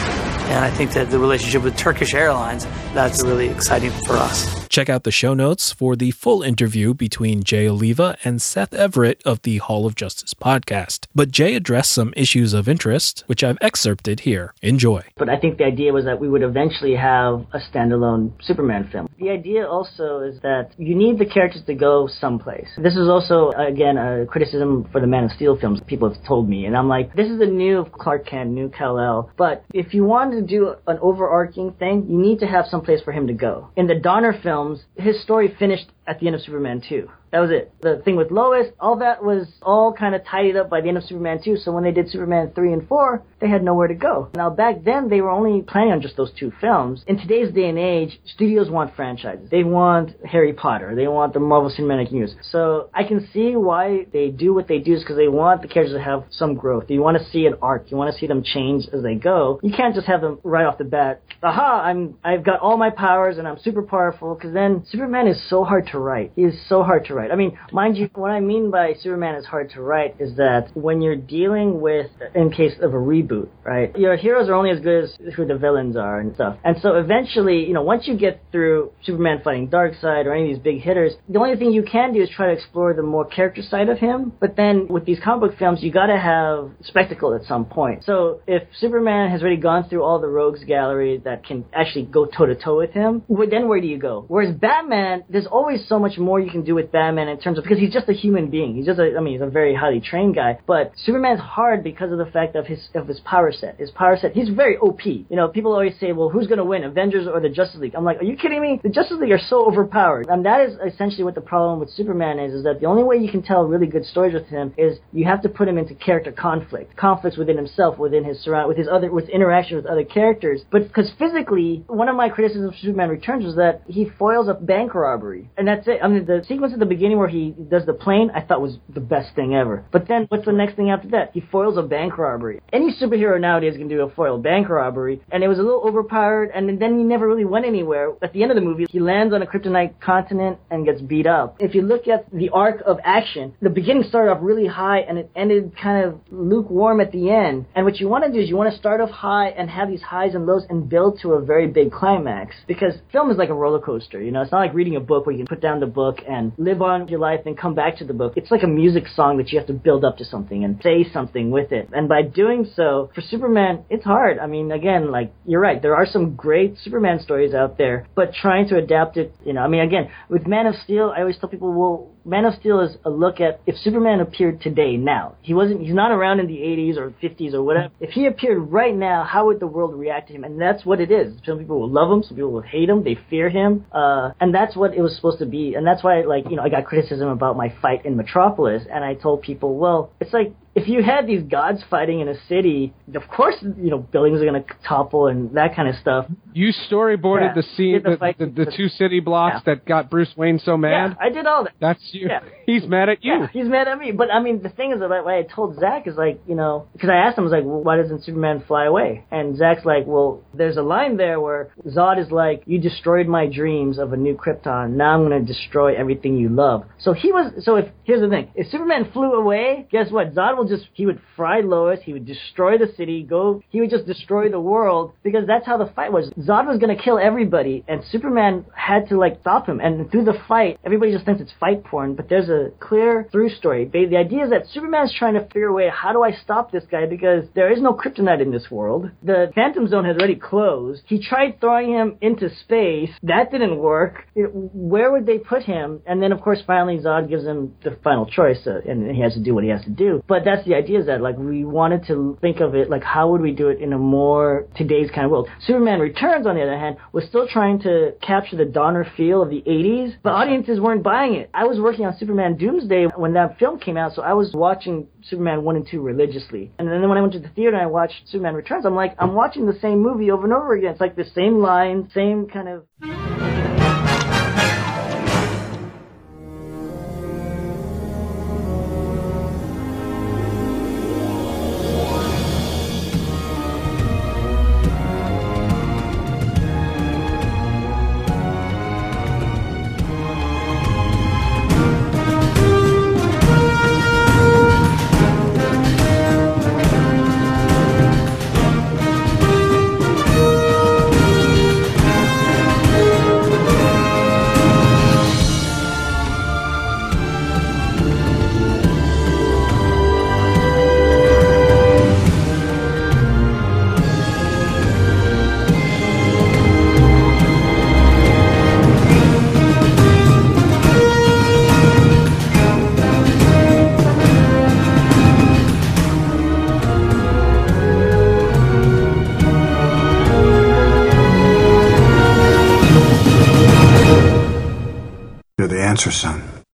and i think that the relationship with turkish airlines that's really exciting for us Check out the show notes for the full interview between Jay Oliva and Seth Everett of the Hall of Justice podcast. But Jay addressed some issues of interest, which I've excerpted here. Enjoy. But I think the idea was that we would eventually have a standalone Superman film. The idea also is that you need the characters to go someplace. This is also, again, a criticism for the Man of Steel films people have told me. And I'm like, this is a new Clark Kent, new Kal-El. But if you want to do an overarching thing, you need to have someplace for him to go. In the Donner films, his story finished at the end of Superman 2. That was it. The thing with Lois, all that was all kind of tidied up by the end of Superman 2. So when they did Superman 3 and 4, they had nowhere to go. Now back then, they were only planning on just those two films. In today's day and age, studios want franchises. They want Harry Potter. They want the Marvel Cinematic Universe. So I can see why they do what they do is because they want the characters to have some growth. You want to see an arc. You want to see them change as they go. You can't just have them right off the bat. Aha! I'm I've got all my powers and I'm super powerful. Because then Superman is so hard to write. He is so hard to write. I mean, mind you, what I mean by Superman is hard to write is that when you're dealing with, in case of a reboot, right, your heroes are only as good as who the villains are and stuff. And so eventually, you know, once you get through Superman fighting Darkseid or any of these big hitters, the only thing you can do is try to explore the more character side of him. But then with these comic book films, you gotta have spectacle at some point. So if Superman has already gone through all the rogues gallery that can actually go toe to toe with him, then where do you go? Whereas Batman, there's always so much more you can do with Batman in terms of because he's just a human being. He's just a, I mean, he's a very highly trained guy. But Superman's hard because of the fact of his of his power set. His power set. He's very OP. You know, people always say, well, who's going to win, Avengers or the Justice League? I'm like, are you kidding me? The Justice League are so overpowered. And that is essentially what the problem with Superman is, is that the only way you can tell really good stories with him is you have to put him into character conflict, conflicts within himself, within his surround, with his other, with interaction with other characters. But because physically, one of my criticisms of Superman Returns was that he foils a bank robbery, and that's it. I mean, the sequence at the beginning where he does the plane, I thought was the best thing ever. But then, what's the next thing after that? He foils a bank robbery. Any superhero nowadays can do a foil bank robbery, and it was a little overpowered, and then he never really went anywhere. At the end of the movie, he lands on a kryptonite continent and gets beat up. If you look at the arc of action, the beginning started off really high, and it ended kind of lukewarm at the end. And what you want to do is you want to start off high and have these highs and lows and build to a very big climax. Because film is like a roller coaster, you know. It's not like reading a book where you can put down the book and live on your life and come back to the book. It's like a music song that you have to build up to something and say something with it. And by doing so, for Superman, it's hard. I mean, again, like, you're right. There are some great Superman stories out there, but trying to adapt it, you know, I mean, again, with Man of Steel, I always tell people, well, Man of Steel is a look at if Superman appeared today, now. He wasn't, he's not around in the 80s or 50s or whatever. If he appeared right now, how would the world react to him? And that's what it is. Some people will love him, some people will hate him, they fear him, uh, and that's what it was supposed to be. And that's why, like, you know, I got criticism about my fight in Metropolis, and I told people, well, it's like, if you had these gods fighting in a city, of course, you know, buildings are going to topple and that kind of stuff. You storyboarded Yeah, the scene, the the, the, the, two city blocks that got Bruce Wayne so mad. Yeah, I did all that. That's you. Yeah. He's mad at you. Yeah, he's mad at me. But I mean, the thing is, that what I told Zack is like, you know, because I asked him, I was like, well, why doesn't Superman fly away? And Zack's like, well, there's a line there where Zod is like, you destroyed my dreams of a new Krypton. Now I'm going to destroy everything you love. So he was. So if here's the thing, if Superman flew away, guess what? Zod will just he would fry Lois. He would destroy the city. Go. He would just destroy the world because that's how the fight was. Zod was to kill everybody, and Superman had to like stop him. And through the fight, everybody just thinks it's fight porn, but there's a clear through story. The idea is that Superman's trying to figure a way how do I stop this guy because there is no kryptonite in this world. The Phantom Zone has already closed. He tried throwing him into space. That didn't work. It- where would they put him? And then of course finally Zod gives him the final choice, uh, and he has to do what he has to do. But that's the idea is that like we wanted to think of it like how would we do it in a more today's kind of world. Superman Returns on the other hand was still trying to capture the Donner feel of the 80s, but audiences weren't buying it. I was working on Superman Doomsday when that film came out, so I was watching Superman 1 and 2 religiously. And then when I went to the theater and I watched Superman Returns, I'm like, I'm watching the same movie over and over again. It's like the same line, same kind of answer, son.